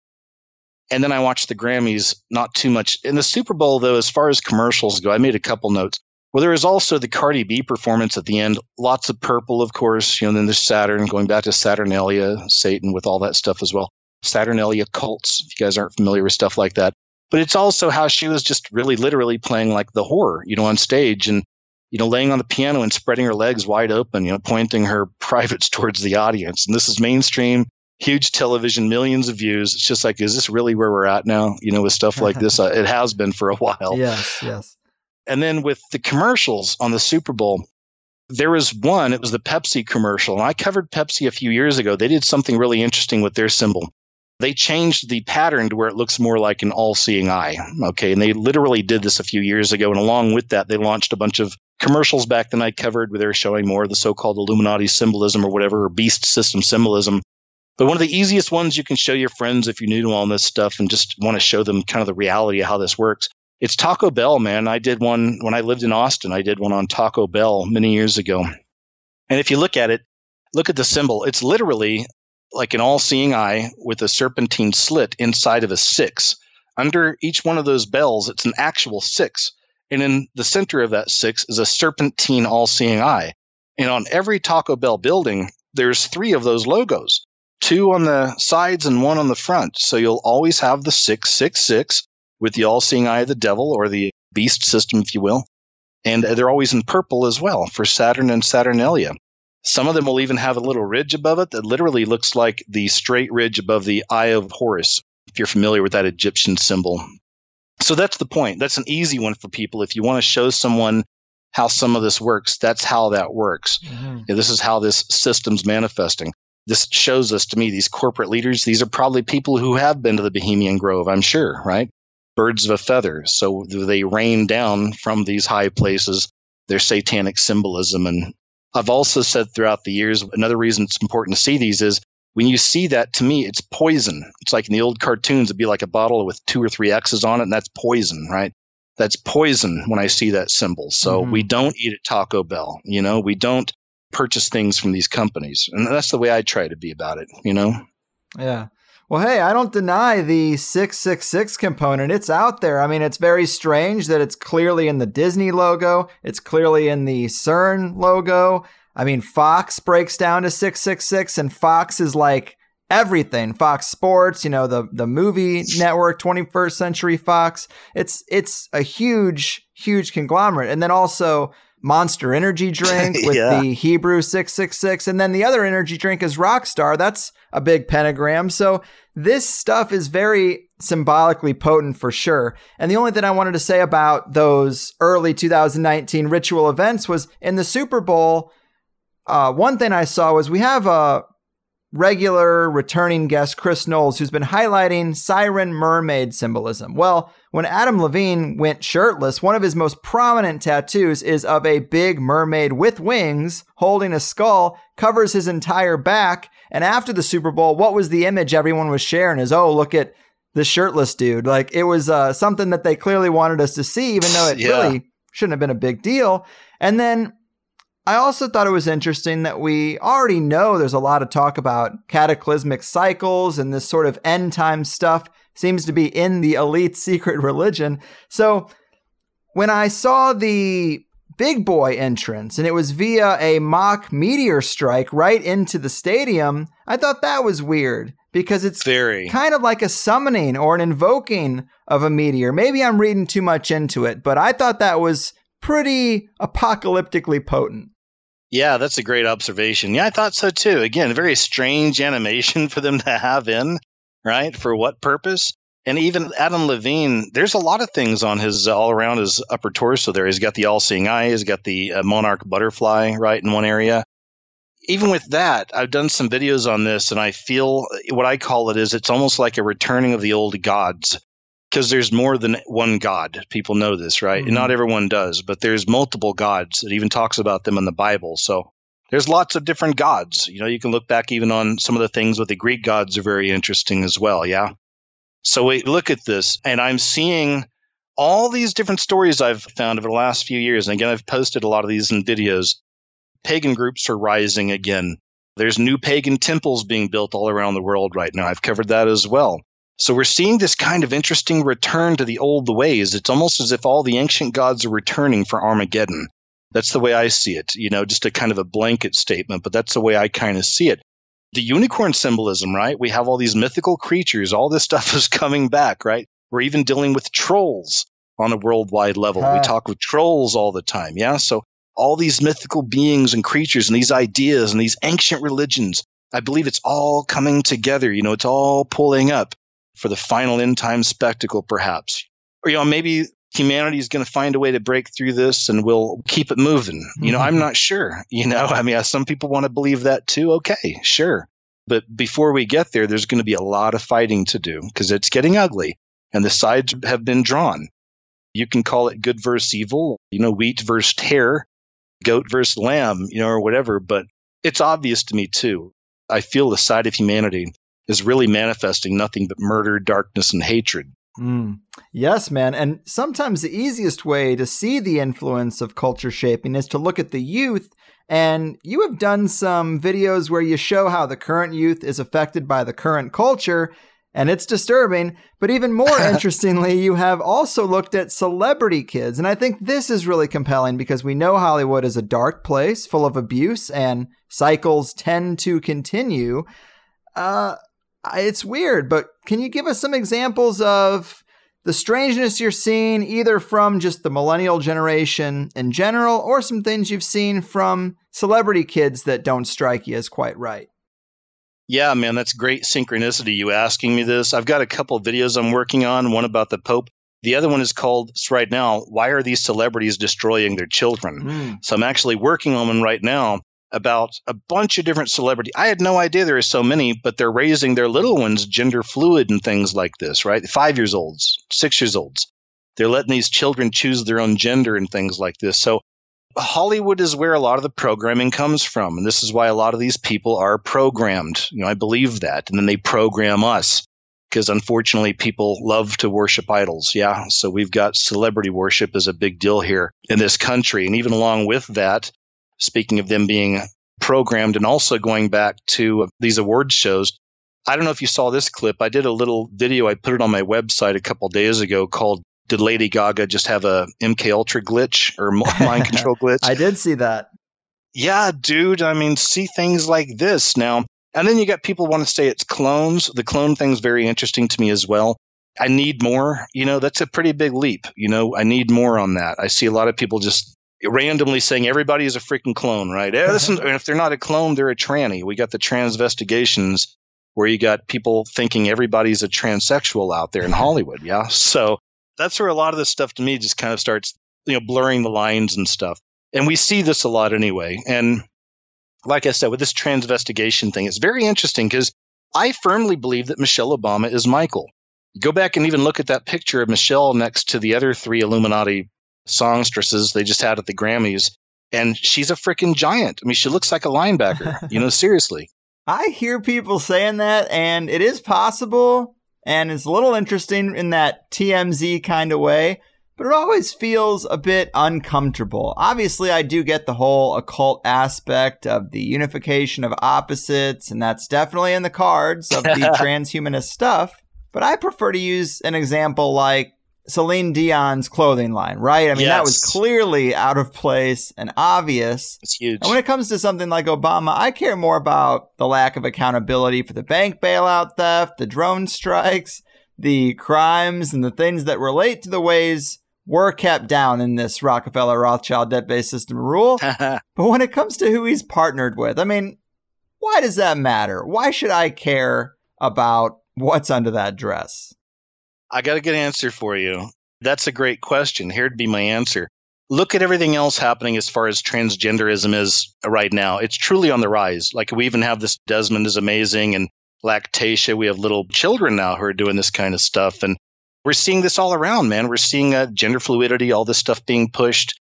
And then I watched the Grammys, not too much. In the Super Bowl, though, as far as commercials go, I made a couple notes. Well, there was also the Cardi B performance at the end. Lots of purple, of course. You know, then there's Saturn, going back to Saturnalia, Satan with all that stuff as well. Saturnalia cults, if you guys aren't familiar with stuff like that. but it's also how she was just really literally playing like the horror, you know, on stage and, you know, laying on the piano and spreading her legs wide open, you know, pointing her (laughs) privates towards the audience. And this is mainstream, huge television, millions of views. It's just like, is this really where we're at now? You know, with stuff like this, (laughs) uh, it has been for a while. Yes, yes. And then with the commercials on the Super Bowl, there was one, it was the Pepsi commercial. And I covered Pepsi a few years ago. They did something really interesting with their symbol. They changed the pattern to where it looks more like an all seeing eye. Okay. And they literally did this a few years ago. And along with that, they launched a bunch of commercials back then I covered where they were showing more of the so called Illuminati symbolism or whatever, or beast system symbolism. But one of the easiest ones you can show your friends if you're new to all this stuff and just want to show them kind of the reality of how this works it's Taco Bell, man. I did one when I lived in Austin. I did one on Taco Bell many years ago. And if you look at it, look at the symbol. It's literally like an all seeing eye with a serpentine slit inside of a six. Under each one of those bells, it's an actual six. And in the center of that six is a serpentine all seeing eye. And on every Taco Bell building, there's three of those logos two on the sides and one on the front. So you'll always have the 666 with the all seeing eye of the devil or the beast system, if you will. And they're always in purple as well for Saturn and Saturnalia. Some of them will even have a little ridge above it that literally looks like the straight ridge above the eye of Horus, if you're familiar with that Egyptian symbol. So that's the point. That's an easy one for people. If you want to show someone how some of this works, that's how that works. Mm-hmm. This is how this system's manifesting. This shows us to me these corporate leaders, these are probably people who have been to the Bohemian Grove, I'm sure, right? Birds of a feather. So they rain down from these high places their satanic symbolism. And I've also said throughout the years, another reason it's important to see these is when you see that, to me, it's poison. It's like in the old cartoons, it'd be like a bottle with two or three X's on it, and that's poison, right? That's poison when I see that symbol. So mm-hmm. we don't eat at Taco Bell, you know, we don't purchase things from these companies. And that's the way I try to be about it, you know? Yeah. Well, hey, I don't deny the 666 component. It's out there. I mean, it's very strange that it's clearly in the Disney logo, it's clearly in the CERN logo. I mean, Fox breaks down to 666, and Fox is like everything Fox Sports, you know, the, the movie network, 21st Century Fox. It's, it's a huge, huge conglomerate. And then also, Monster Energy drink (laughs) with yeah. the Hebrew 666. And then the other energy drink is Rockstar. That's a big pentagram. So this stuff is very symbolically potent for sure. And the only thing I wanted to say about those early 2019 ritual events was in the Super Bowl. Uh, one thing I saw was we have a regular returning guest, Chris Knowles, who's been highlighting siren mermaid symbolism. Well, when Adam Levine went shirtless, one of his most prominent tattoos is of a big mermaid with wings holding a skull, covers his entire back. And after the Super Bowl, what was the image everyone was sharing is, oh, look at the shirtless dude. Like it was uh, something that they clearly wanted us to see, even though it yeah. really shouldn't have been a big deal. And then I also thought it was interesting that we already know there's a lot of talk about cataclysmic cycles and this sort of end time stuff seems to be in the elite (laughs) secret religion. So when I saw the Big Boi entrance and it was via a mock meteor strike right into the stadium, I thought that was weird because it's very kind of like a summoning or an invoking of a meteor. Maybe I'm reading too much into it, but I thought that was pretty apocalyptically potent. Yeah, that's a great observation. Yeah, I thought so too. Again, a very strange animation (laughs) for them to have in, right? For what purpose? And even Adam Levine, there's a lot of things on his uh, all around his upper torso there. He's got the all seeing eye, he's got the uh, monarch butterfly right in one area. Even with that, I've done some videos on this and I feel what I call it is it's almost like a returning of the old gods because there's more than one God. People know this, right? Mm-hmm. And not everyone does, but there's multiple gods. It even talks about them in the Bible. So there's lots of different gods. You know, you can look back even on some of the things with the Greek gods are very interesting as well. Yeah. So we look at this, and I'm seeing all these different stories I've found over the last few years. And again, I've posted a lot of these in videos. Pagan groups are rising again. There's new pagan temples being built all around the world right now. I've covered that as well. So we're seeing this kind of interesting return to the old ways. It's almost as if all the ancient gods are returning for Armageddon. That's the way I see it. You know, just a kind of a blanket statement, but that's the way I kind of see it. The unicorn symbolism, right? We have all these mythical creatures. All this (laughs) stuff is coming back, right? We're even dealing with trolls on a worldwide level. We talk with trolls all the time. Yeah. So all these mythical beings and creatures and these ideas and these ancient religions, I believe it's all coming together. You know, it's all pulling up for the final end time spectacle, perhaps. Or, you know, maybe humanity is going to find a way to break through this and we'll keep it moving. You know, I'm mm-hmm. not sure. You know, (laughs) I mean, some people want to believe that too. Okay, sure. But before we get there, there's going to be a lot of fighting to do because it's getting ugly and the sides have been drawn. You can call it good versus evil, you know, wheat versus tare, goat versus lamb, you know, or whatever. But it's obvious to me too. I feel the side of humanity is really manifesting nothing but murder, darkness, and hatred. Mm. Yes, man. And sometimes the easiest way to see the influence of culture shaping is to look at the youth. And you have done some videos where you show how the current youth is affected by the current culture and it's disturbing. But even more (laughs) interestingly, you have also looked at celebrity kids. And I think this is really compelling because we know Hollywood is a dark place full of abuse and cycles tend to continue. Uh, it's weird, but can you give us some examples of the strangeness you're seeing either from just the millennial generation in general or some things you've seen from celebrity kids that don't strike you as quite right? Yeah, man, that's great synchronicity. You asking me this. I've got a couple videos I'm working on. One about the Pope. The other one is called right now. Why are these celebrities destroying their children? Mm. So I'm actually working on one right now about a bunch of different celebrity. I had no idea there are so many, but they're raising their little ones gender fluid and things like this, right? Five years olds, six years olds. They're letting these children choose their own gender and things like this. So Hollywood is where a lot of the programming comes from. And this is why a lot of these people are programmed. You know, I believe that. And then they program us because unfortunately people love to worship idols. Yeah. So we've got celebrity worship as a big deal here in this country. And even along with that, speaking of them being programmed and also going back to these award shows, I don't know if you saw this clip. I did a little video. I put it on my website a couple days ago called did Lady Gaga just have a MK Ultra glitch or (laughs) mind control glitch? I did see that. Yeah, dude. I mean, see things like this now. And then you got people want to say it's clones. The clone thing's very interesting to me as well. I need more. You know, that's a pretty big leap. You know, I need more on that. I see a lot of people just randomly saying everybody is a freaking clone, right? Yeah, listen, (laughs) if they're not a clone, they're a tranny. We got the transvestigations where you got people thinking everybody's a transsexual out there in (laughs) Hollywood. Yeah. So that's where a lot of this stuff to me just kind of starts, you know, blurring the lines and stuff. And we see this a lot anyway. And like I said, with this transvestigation thing, it's very interesting because I firmly believe that Michelle Obama is Michael. Go back and even look at that picture of Michelle next to the other three Illuminati songstresses they just had at the Grammys. And she's a freaking giant. I mean, she looks like a linebacker, you know, (laughs) seriously. I hear people saying that, and it is possible and it's a little interesting in that TMZ kind of way, but it always feels a bit uncomfortable. Obviously, I do get the whole occult aspect of the unification of opposites, and that's definitely in the cards of the (laughs) transhumanist stuff. But I prefer to use an example like Celine Dion's clothing line, right? I mean, yes. that was clearly out of place and obvious. It's huge. And when it comes to something like Obama, I care more about the lack of accountability for the bank bailout theft, the drone strikes, the crimes, and the things that relate to the ways we're kept down in this Rockefeller Rothschild debt based system rule. (laughs) but when it comes to who he's partnered with, I mean, why does that matter? Why should I care about what's under that dress? I got a good answer for you. That's a great question. Here'd be my answer. Look at everything else happening as far as transgenderism is right now. It's truly on the rise. Like we even have this Desmond is amazing and lactatia. We have little children now who are doing this kind of stuff. And we're seeing this all around, man. We're seeing uh, gender fluidity, all this stuff being pushed,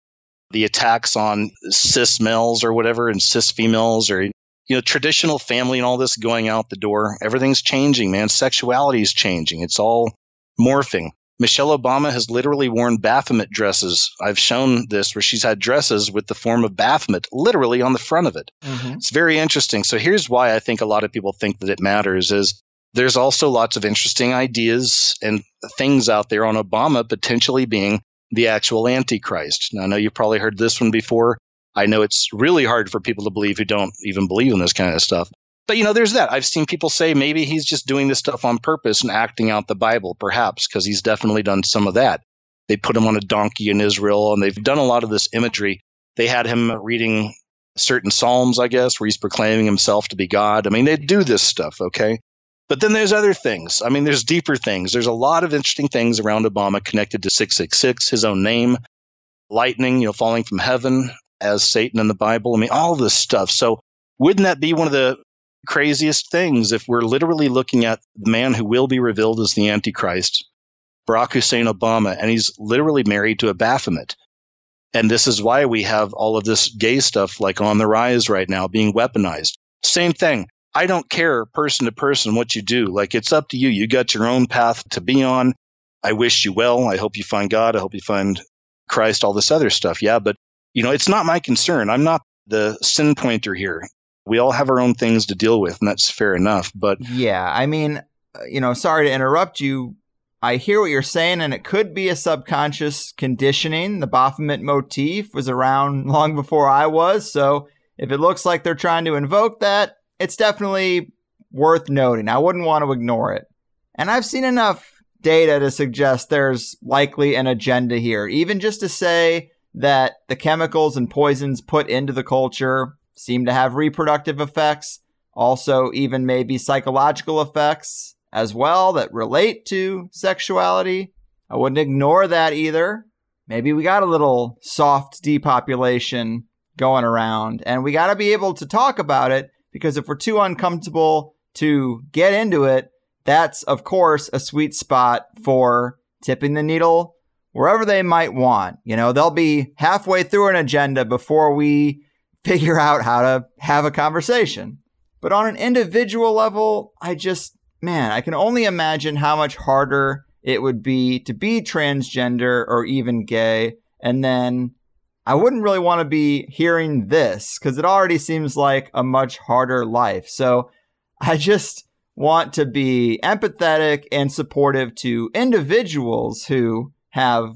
the attacks on cis males or whatever and cis females or, you know, traditional family and all this going out the door. Everything's changing, man. Sexuality is changing. It's all morphing. Michelle Obama has literally worn Baphomet dresses. I've shown this where she's had dresses with the form of Baphomet literally on the front of it. Mm-hmm. It's very interesting. So here's why I think a lot of people think that it matters is there's also lots of interesting ideas and things out there on Obama potentially being the actual Antichrist. Now, I know you've probably heard this one before. I know it's really hard for people to believe who don't even believe in this kind of stuff. But you know, there's that. I've seen people say maybe he's just doing this stuff on purpose and acting out the Bible, perhaps, because he's definitely done some of that. They put him on a donkey in Israel, and they've done a lot of this imagery. They had him reading certain psalms, I guess, where he's proclaiming himself to be God. I mean, they do this stuff, okay? But then there's other things. I mean, there's deeper things. There's a lot of interesting things around Obama connected to 666, his own name, lightning, you know, falling from heaven as Satan in the Bible. I mean, all this stuff. So wouldn't that be one of the craziest things if we're literally looking at the man who will be revealed as the Antichrist, Barack Hussein Obama, and he's literally married to a Baphomet. And this is why we have all of this gay stuff like on the rise right now being weaponized. Same thing. I don't care person to person what you do. Like it's up to you. You got your own path to be on. I wish you well. I hope you find God. I hope you find Christ, all this other stuff. Yeah. But, you know, it's not my concern. I'm not the sin pointer here. We all have our own things to deal with, and that's fair enough. But yeah, I mean, uh, you know, sorry to interrupt you. I hear what you're saying, and it could be a subconscious conditioning. The Baphomet motif was around (laughs) long before I was. So if it looks like they're trying to invoke that, it's definitely worth noting. I wouldn't want to ignore it. And I've seen enough data to suggest there's likely an agenda here, even just to say that the chemicals and poisons put into the culture seem to have reproductive effects, also, even maybe psychological effects as well that relate to sexuality. I wouldn't ignore that either. Maybe we got a little soft depopulation going around, and we got to be able to talk about it because if we're too uncomfortable to get into it, that's of course a sweet spot for tipping the needle wherever they might want. You know, they'll be halfway through an agenda before we figure out how to have a conversation. But on an individual level, I just, man, I can only imagine how much harder it would be to be transgender or even gay and then I wouldn't really want to be hearing this because it already seems like a much harder life. So I just want to be empathetic and supportive to individuals who have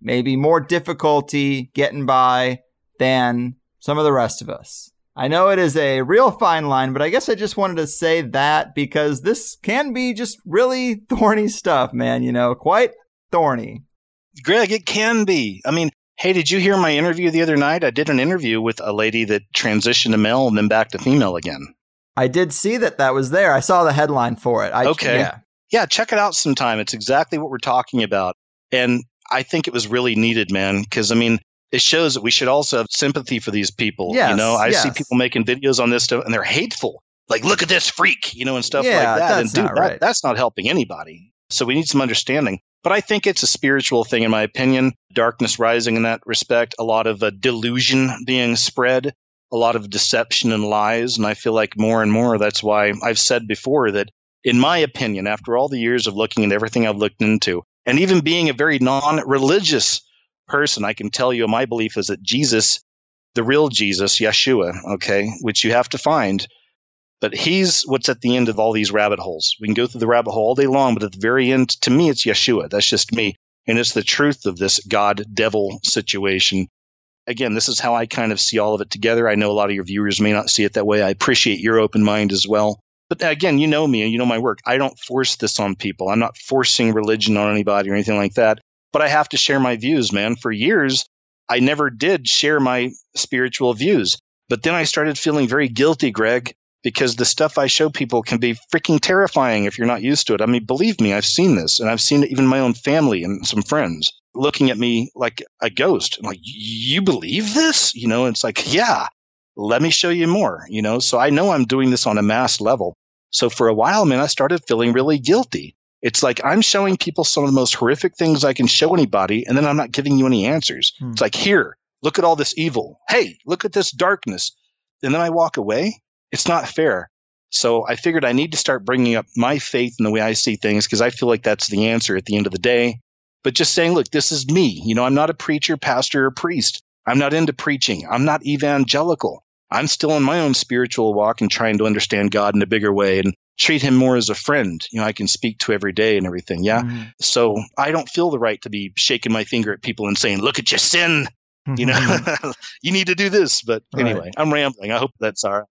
maybe more difficulty getting by than some of the rest of us. I know it is a real fine line, but I guess I just wanted to say that because this can be just really (laughs) thorny stuff, man. You know, quite thorny. Greg, it can be. I mean, Hey, did you hear my interview the other night? I did an interview with a lady that transitioned to male and then back to female again. I did see that that was there. I saw the headline for it. I, okay. Yeah. yeah, check it out sometime. It's exactly what we're talking about. And I think it was really needed, man, because I mean, it shows that we should also have sympathy for these people. Yes, you know, I yes. see people making videos on this stuff and they're hateful. Like, look at this freak, you know, and stuff yeah, like that. That's and dude, not right. that, that's not helping anybody. So we need some understanding. But I think it's a spiritual thing, in my opinion. Darkness rising in that respect, a lot of uh, delusion being spread, a lot of deception and lies. And I feel like more and more that's why I've said before that, in my opinion, after all the years of looking at everything I've looked into, and even being a very non religious person, I can tell you my belief is that Jesus, the real Jesus, Yeshua, okay, which you have to find, but he's what's at the end of all these rabbit holes. We can go through the rabbit hole all day long, but at the very end, to me, it's Yeshua. That's just me. And it's the truth of this God devil situation. Again, this is how I kind of see all of it together. I know a lot of your viewers may not see it that way. I appreciate your open mind as well. But again, you know me and you know my work. I don't force this on people. I'm not forcing religion on anybody or anything like that. But I have to share my views, man. For years, I never did share my spiritual views. But then I started feeling very guilty, Greg, because the stuff I show people can be freaking terrifying if you're not used to it. I mean, believe me, I've seen this and I've seen even my own family and some friends looking at me like a ghost. I'm like, you believe this? You know, it's like, yeah, let me show you more, you know? So I know I'm doing this on a mass level. So for a while, man, I started feeling really guilty. It's like I'm showing people some of the most horrific things I can show anybody, and then I'm not giving you any answers. Hmm. It's like, here, look at all this evil. Hey, look at this darkness. And then I walk away it's not fair. So I figured I need to start bringing up my faith in the way I see things because I feel like that's the answer at the end of the day. But just saying, look, this is me. You know, I'm not a preacher, pastor, or priest. I'm not into preaching. I'm not evangelical. I'm still in my own spiritual walk and trying to understand God in a bigger way and treat him more as a friend, you know, I can speak to every day and everything. Yeah. Mm-hmm. So I don't feel the right to be shaking my finger at people and saying, look at your sin. You know, (laughs) you need to do this. But anyway, right. I'm rambling. I hope that's all right.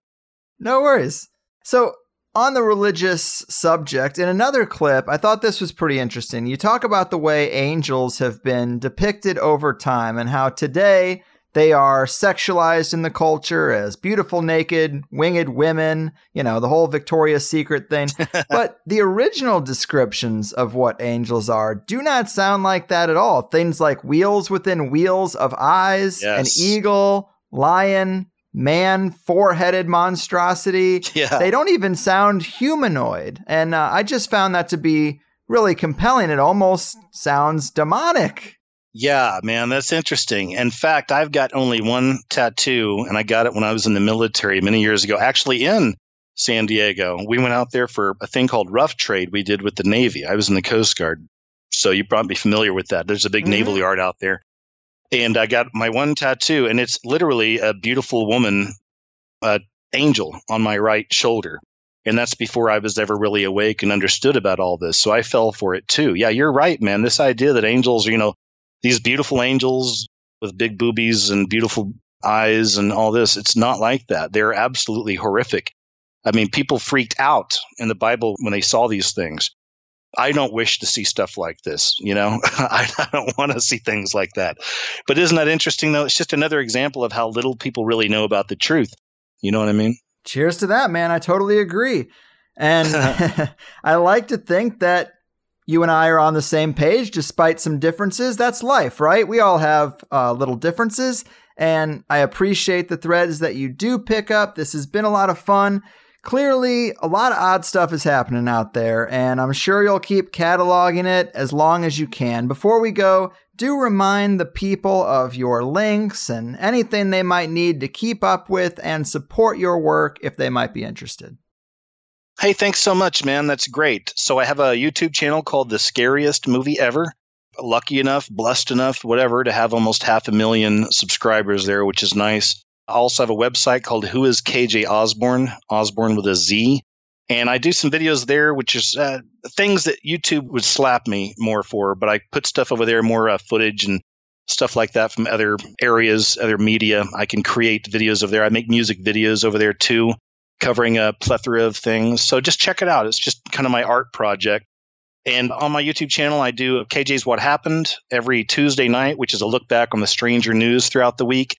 No worries. So, on the religious subject, in another clip, I thought this was pretty interesting. You talk about the way angels have been depicted over time and how today they are sexualized in the culture as beautiful, naked, winged women, you know, the whole Victoria's Secret thing. (laughs) but the original descriptions of what angels are do not sound like that at all. Things like wheels within wheels of eyes, yes. an eagle, lion, man, four headed monstrosity. Yeah. They don't even sound humanoid. And uh, I just found that to be really compelling. It almost sounds demonic. Yeah, man, that's interesting. In fact, I've got only one tattoo, and I got it when I was in the military many years ago, actually in San Diego. We went out there for a thing called rough trade we did with the Navy. I was in the Coast Guard. So you probably familiar with that. There's a big mm-hmm. naval yard out there. And I got my one tattoo, and it's literally a beautiful woman, uh, angel on my right shoulder. And that's before I was ever really awake and understood about all this. So I fell for it too. Yeah, you're right, man. This idea that angels are, you know, these beautiful angels with big boobies and beautiful eyes and all this. It's not like that. They're absolutely horrific. I mean, people freaked out in the Bible when they saw these things. I don't wish to see stuff like this, you know? (laughs) I, I don't want to see things like that. But isn't that interesting, though? It's just another example of how little people really know about the truth. You know what I mean? Cheers to that, man. I totally agree. And (laughs) (laughs) I like to think that you and I are on the same page despite some differences. That's life, right? We all have uh, little differences, and I appreciate the threads that you do pick up. This has been a lot of fun. Clearly, a lot of odd stuff is happening out there, and I'm sure you'll keep cataloging it as long as you can. Before we go, do remind the people of your links and anything they might need to keep up with and support your work if they might be interested. Hey, thanks so much, man. That's great. So I have a YouTube channel called The Scariest Movie Ever. Lucky enough, blessed enough, whatever, to have almost half a million subscribers there, which is nice. I also have a website called Who is KJ Ozborne, Ozborne with a Z. And I do some videos there, which is uh, things that YouTube would slap me more for, but I put stuff over there, more uh, footage and stuff like that from other areas, other media. I can create videos over there. I make music videos over there too covering a plethora of things. So just check it out. It's just kind of my art project. And on my YouTube channel, I do KJ's What Happened every Tuesday night, which is a look back on the stranger news throughout the week.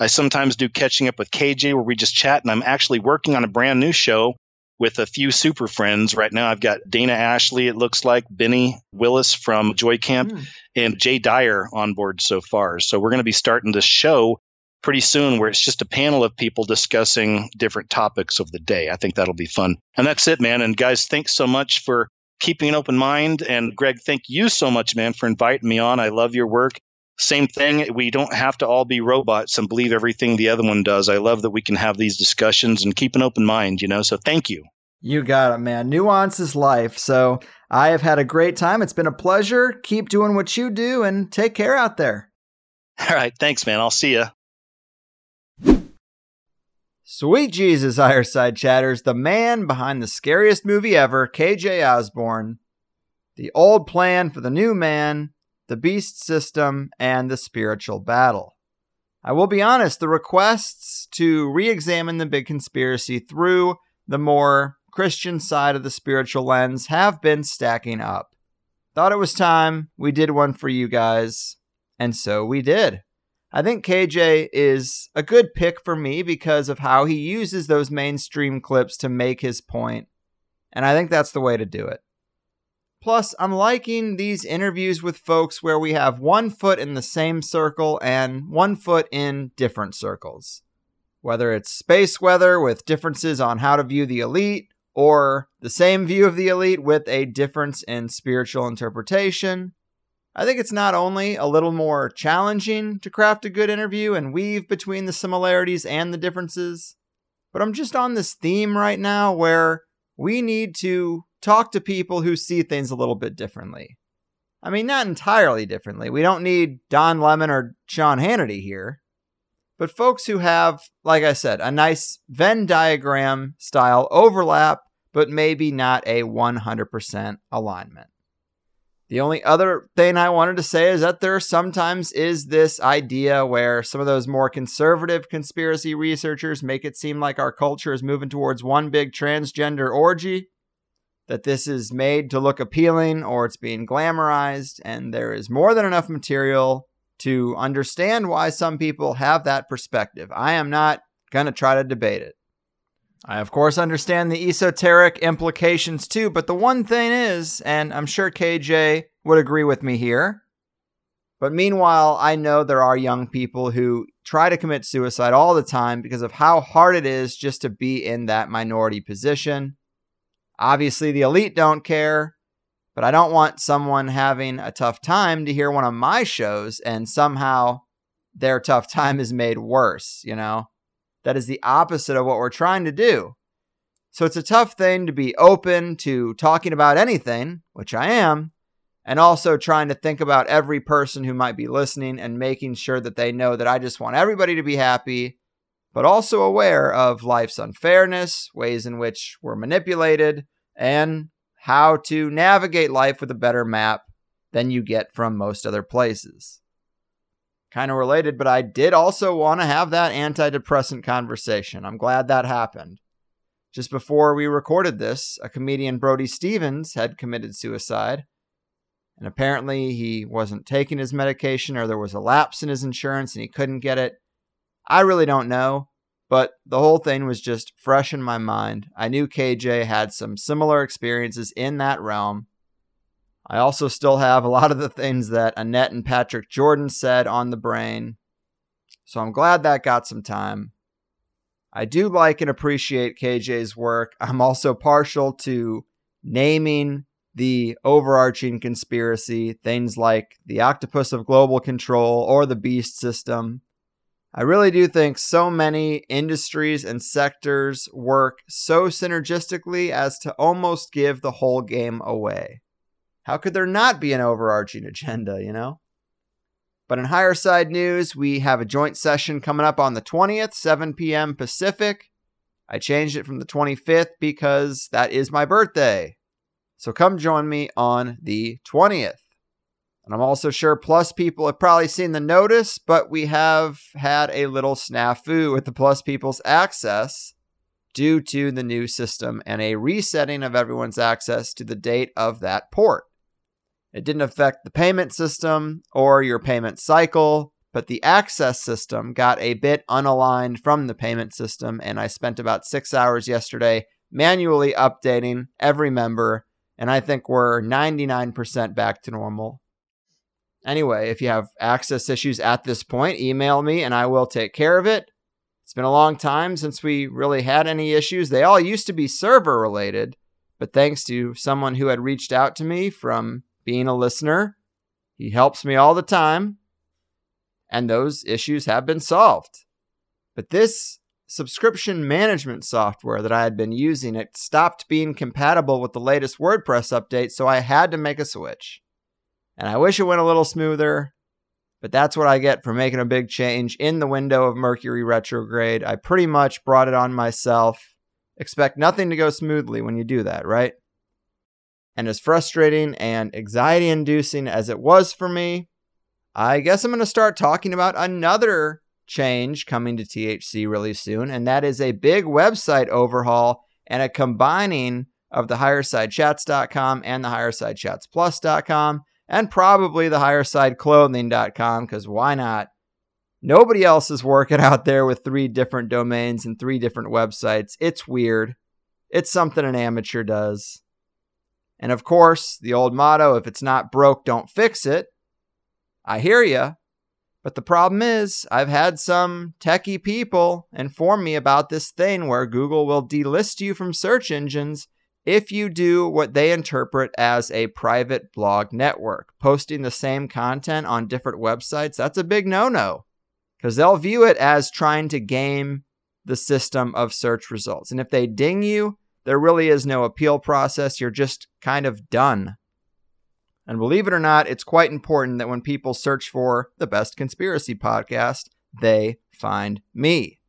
I sometimes do Catching Up with KJ, where we just chat, and I'm actually working on a brand new show with a few super friends. Right now, I've got Dana Ashlie, it looks like, Benny Wills from Joy Camp, mm. and Jay Dyer on board so far. So we're going to be starting this show pretty soon where it's just a panel of people discussing different topics of the day. I think that'll be fun. And that's it, man. And guys, thanks so much for keeping an open mind. And Greg, thank you so much, man, for inviting me on. I love your work. Same thing. We don't have to all be robots and believe everything the other one does. I love that we can have these discussions and keep an open mind, you know? So thank you. You got it, man. Nuance is life. So I have had a great time. It's been a pleasure. Keep doing what you do and take care out there. (laughs) All right. Thanks, man. I'll see you. Sweet Jesus, (laughs) Side Chatters, the man behind the scariest movie ever, KJ Ozborne, the old plan for the new man, the beast system, and the spiritual battle. I will be honest, the requests to re examine the big conspiracy through the more Christian side of the spiritual lens have been stacking up. Thought it was time we did one for you guys, and so we did. I think KJ is a good pick for me because of how he uses those mainstream clips to make his point, and I think that's the way to do it. Plus, I'm liking these interviews with folks where we have one foot in the same circle and one foot in different circles. Whether it's space weather with differences on how to view the elite, or the same view of the elite with a difference in spiritual interpretation, I think it's not only a little more challenging to craft a good interview and weave between the similarities and the differences, but I'm just on this theme right now where we need to talk to people who see things a little bit differently. I mean, not entirely differently. We don't need Don Lemon or Sean Hannity here, but folks who have, like I said, a nice Venn diagram style overlap, but maybe not a 100% alignment. The only other thing I wanted to say is that there sometimes is this idea where some of those more conservative conspiracy researchers make it seem like our culture is moving towards one big transgender orgy, that this is made to look appealing or it's being glamorized, and there is more than enough material to understand why some people have that perspective. I am not going to try to debate it. I, of course, understand the esoteric implications too, but the one thing is, and I'm sure KJ would agree with me here, but meanwhile, I know there are young people who try to commit suicide all the time because of how hard it is just to be in that minority position. Obviously, the elite don't care, but I don't want someone having a tough time to hear one of my shows and somehow their tough time is made worse, you know? That is the opposite of what we're trying to do. So it's a tough thing to be open to talking about anything, which I am, and also trying to think about every person who might be listening and making sure that they know that I just want everybody to be happy, but also aware of life's unfairness, ways in which we're manipulated, and how to navigate life with a better map than you get from most other places kind of related, but I did also want to have that antidepressant conversation. I'm glad that happened. Just before we recorded this, a comedian, Brody Stevens, had committed suicide. And apparently, he wasn't taking his medication or there was a lapse in his insurance and he couldn't get it. I really don't know, but the whole thing was just fresh in my mind. I knew KJ had some similar experiences in that realm. I also still have a lot of the things that Annette and Patrick Jordan said on the brain. So I'm glad that got some time. I do like and appreciate KJ's work. I'm also partial to naming the overarching conspiracy, things like the octopus of global control or the beast system. I really do think so many industries and sectors work so synergistically as to almost give the whole game away. How could there not be an overarching agenda, you know? But in higher side news, we have a joint session coming up on the 20th, 7 p.m. Pacific. I changed it from the 25th because that is my birthday. So come join me on the 20th. And I'm also sure Plus people have probably seen the notice, but we have had a little snafu with the Plus people's access due to the new system and a resetting of everyone's access to the date of that port. It didn't affect the payment system or your payment cycle, but the access system got a bit unaligned from the payment system. And I spent about six hours yesterday manually updating every member. And I think we're 99% back to normal. Anyway, if you have access issues at this point, email me and I will take care of it. It's been a long time since we really had any issues. They all used to be server related, but thanks to someone who had reached out to me from being a listener. He helps me all the time, and those issues have been solved. But this subscription management software that I had been using, it stopped being compatible with the latest WordPress update, so I had to make a switch. And I wish it went a little smoother, but that's what I get for making a big change in the window of Mercury retrograde. I pretty much brought it on myself. Expect nothing to go smoothly when you do that, right? And as frustrating and anxiety inducing as it was for me, I guess I'm going to start talking about another change coming to THC really soon, and that is a big website overhaul and a combining of the highersidechats.com and the highersidechatsplus.com and probably the highersideclothing.com because why not? Nobody else is working out there with three different domains and three different websites. It's weird. It's something an amateur does. And of course, the old motto if it's not broke, don't fix it. I hear you. But the problem is, I've had some techie people inform me about this thing where Google will delist you from search engines if you do what they interpret as a private blog network. Posting the same content on different websites, that's a big no no because they'll view it as trying to game the system of search results. And if they ding you, there really is no appeal process. You're just kind of done. And believe it or not, it's quite important that when people search for the best conspiracy podcast, they find me.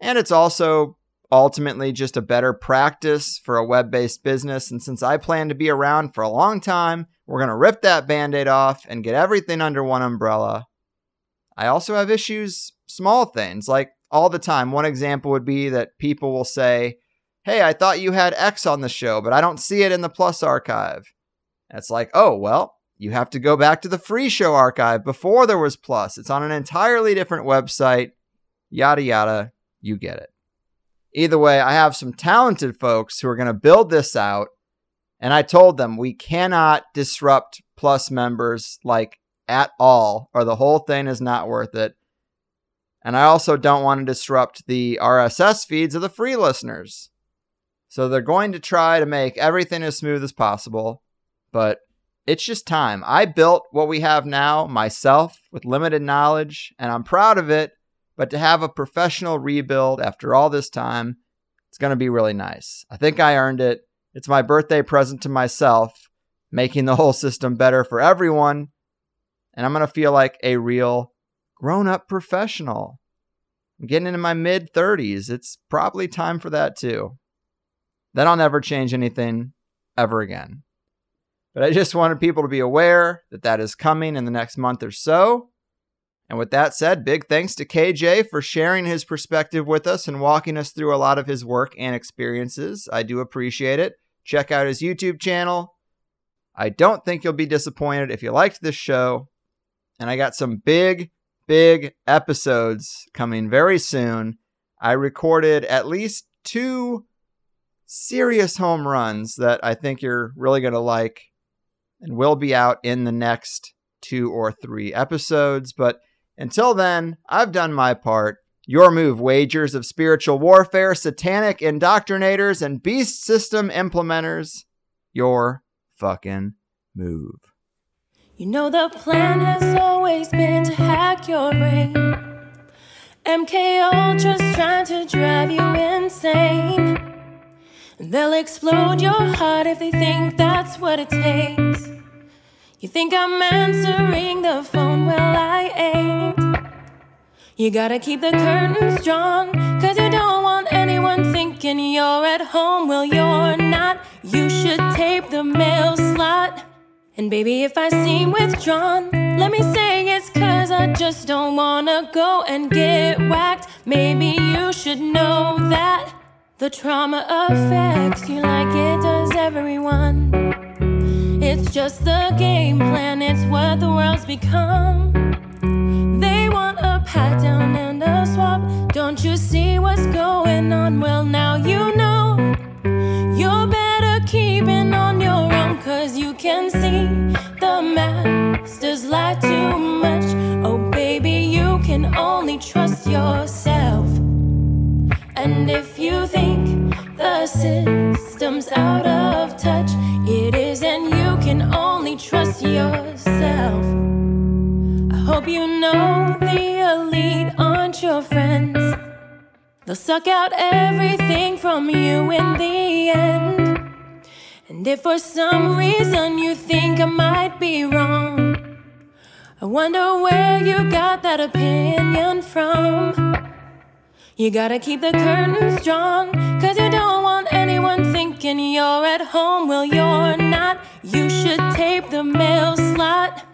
And it's also ultimately just a better practice for a web based business. And since I plan to be around for a long time, we're going to rip that band aid off and get everything under one umbrella. I also have issues, small things, like all the time. One example would be that people will say, Hey, I thought you had X on the show, but I don't see it in the Plus archive. And it's like, oh, well, you have to go back to the free show archive before there was Plus. It's on an entirely different website. Yada, yada. You get it. Either way, I have some talented folks who are going to build this out. And I told them we cannot disrupt Plus members like at all, or the whole thing is not worth it. And I also don't want to disrupt the RSS feeds of the free listeners. So they're going to try to make everything as smooth as possible, but it's just time. I built what we have now myself with limited knowledge, and I'm proud of it. But to have a professional rebuild after all this time, it's going to be really nice. I think I earned it. It's my birthday present to myself, making the whole system better for everyone. And I'm going to feel like a real grown up professional. I'm getting into my mid 30s. It's probably time for that too. Then I'll never change anything ever again. But I just wanted people to be aware that that is coming in the next month or so. And with that said, big thanks to KJ for sharing his perspective with us and walking us through a lot of his work and experiences. I do appreciate it. Check out his YouTube channel. I don't think you'll be disappointed if you liked this show. And I got some big, big episodes coming very soon. I recorded at least two serious home runs that I think you're really going to like and will be out in the next two or three episodes. But until then, I've done my part. Your move, wagers of spiritual warfare, satanic indoctrinators, and beast system implementers. Your fucking move. You know the plan has always been to hack your brain. MK Ultra's trying to drive you insane. They'll explode your heart if they think that's what it takes. You think I'm answering the phone? Well, I ain't. You gotta keep the curtains drawn, cause you don't want anyone thinking you're at home. Well, you're not. You should tape the mail slot. And baby, if I seem withdrawn, let me say it's cause I just don't wanna go and get whacked. Maybe you should know that the trauma affects you like it does everyone. It's just the game plan, it's what the world's become. They want a pat down and a swap. Don't you see what's going on? Well, now you know. You're better keeping on your own, cause you can see the masters lie too much. Oh, baby, you can only trust yourself. And if you think the system's out of touch, it is, and you can only trust yourself. I hope you know the elite aren't your friends. They'll suck out everything from you in the end. And if for some reason you think I might be wrong, I wonder where you got that opinion from. You gotta keep the curtains drawn, cause you don't want anyone thinking you're at home. Well, you're not. You should tape the mail slot.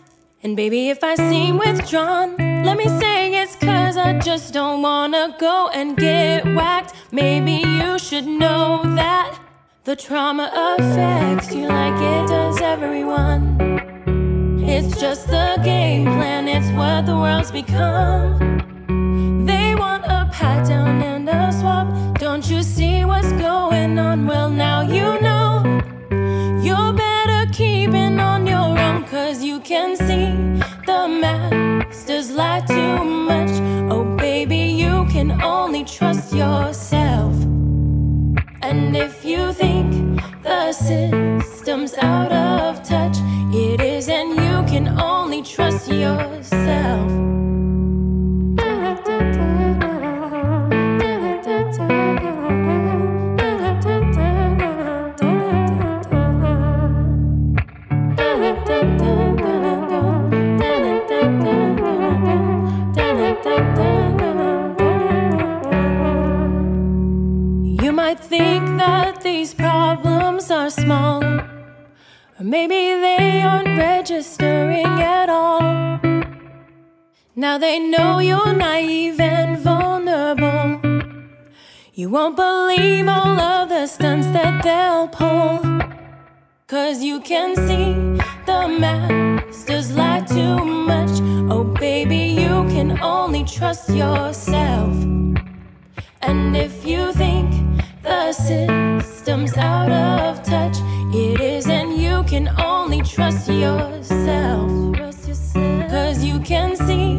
And baby, if I seem withdrawn, let me say it's cause I just don't wanna go and get whacked. Maybe you should know that the trauma affects you like it does everyone. It's just the game plan, it's what the world's become pat down and a swap. Don't you see what's going on? Well, now you know. You're better keeping on your own, cause you can see the masters lie too much. Oh, baby, you can only trust yourself. And if you think the system's out of touch, it is, and you can only trust yourself. Wrong. Or maybe they aren't registering at all. Now they know you're naive and vulnerable. You won't believe all of the stunts that they'll pull. Cause you can see the masters lie too much. Oh, baby, you can only trust yourself. And if you think the system's out of touch, it is, and you can only trust yourself. Cause you can see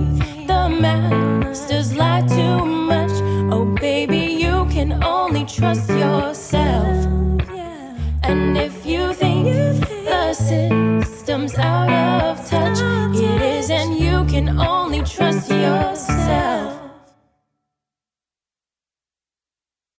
the masters lie too much. Oh, baby, you can only trust yourself. And if you think the system's out of touch, it is, and you can only trust yourself.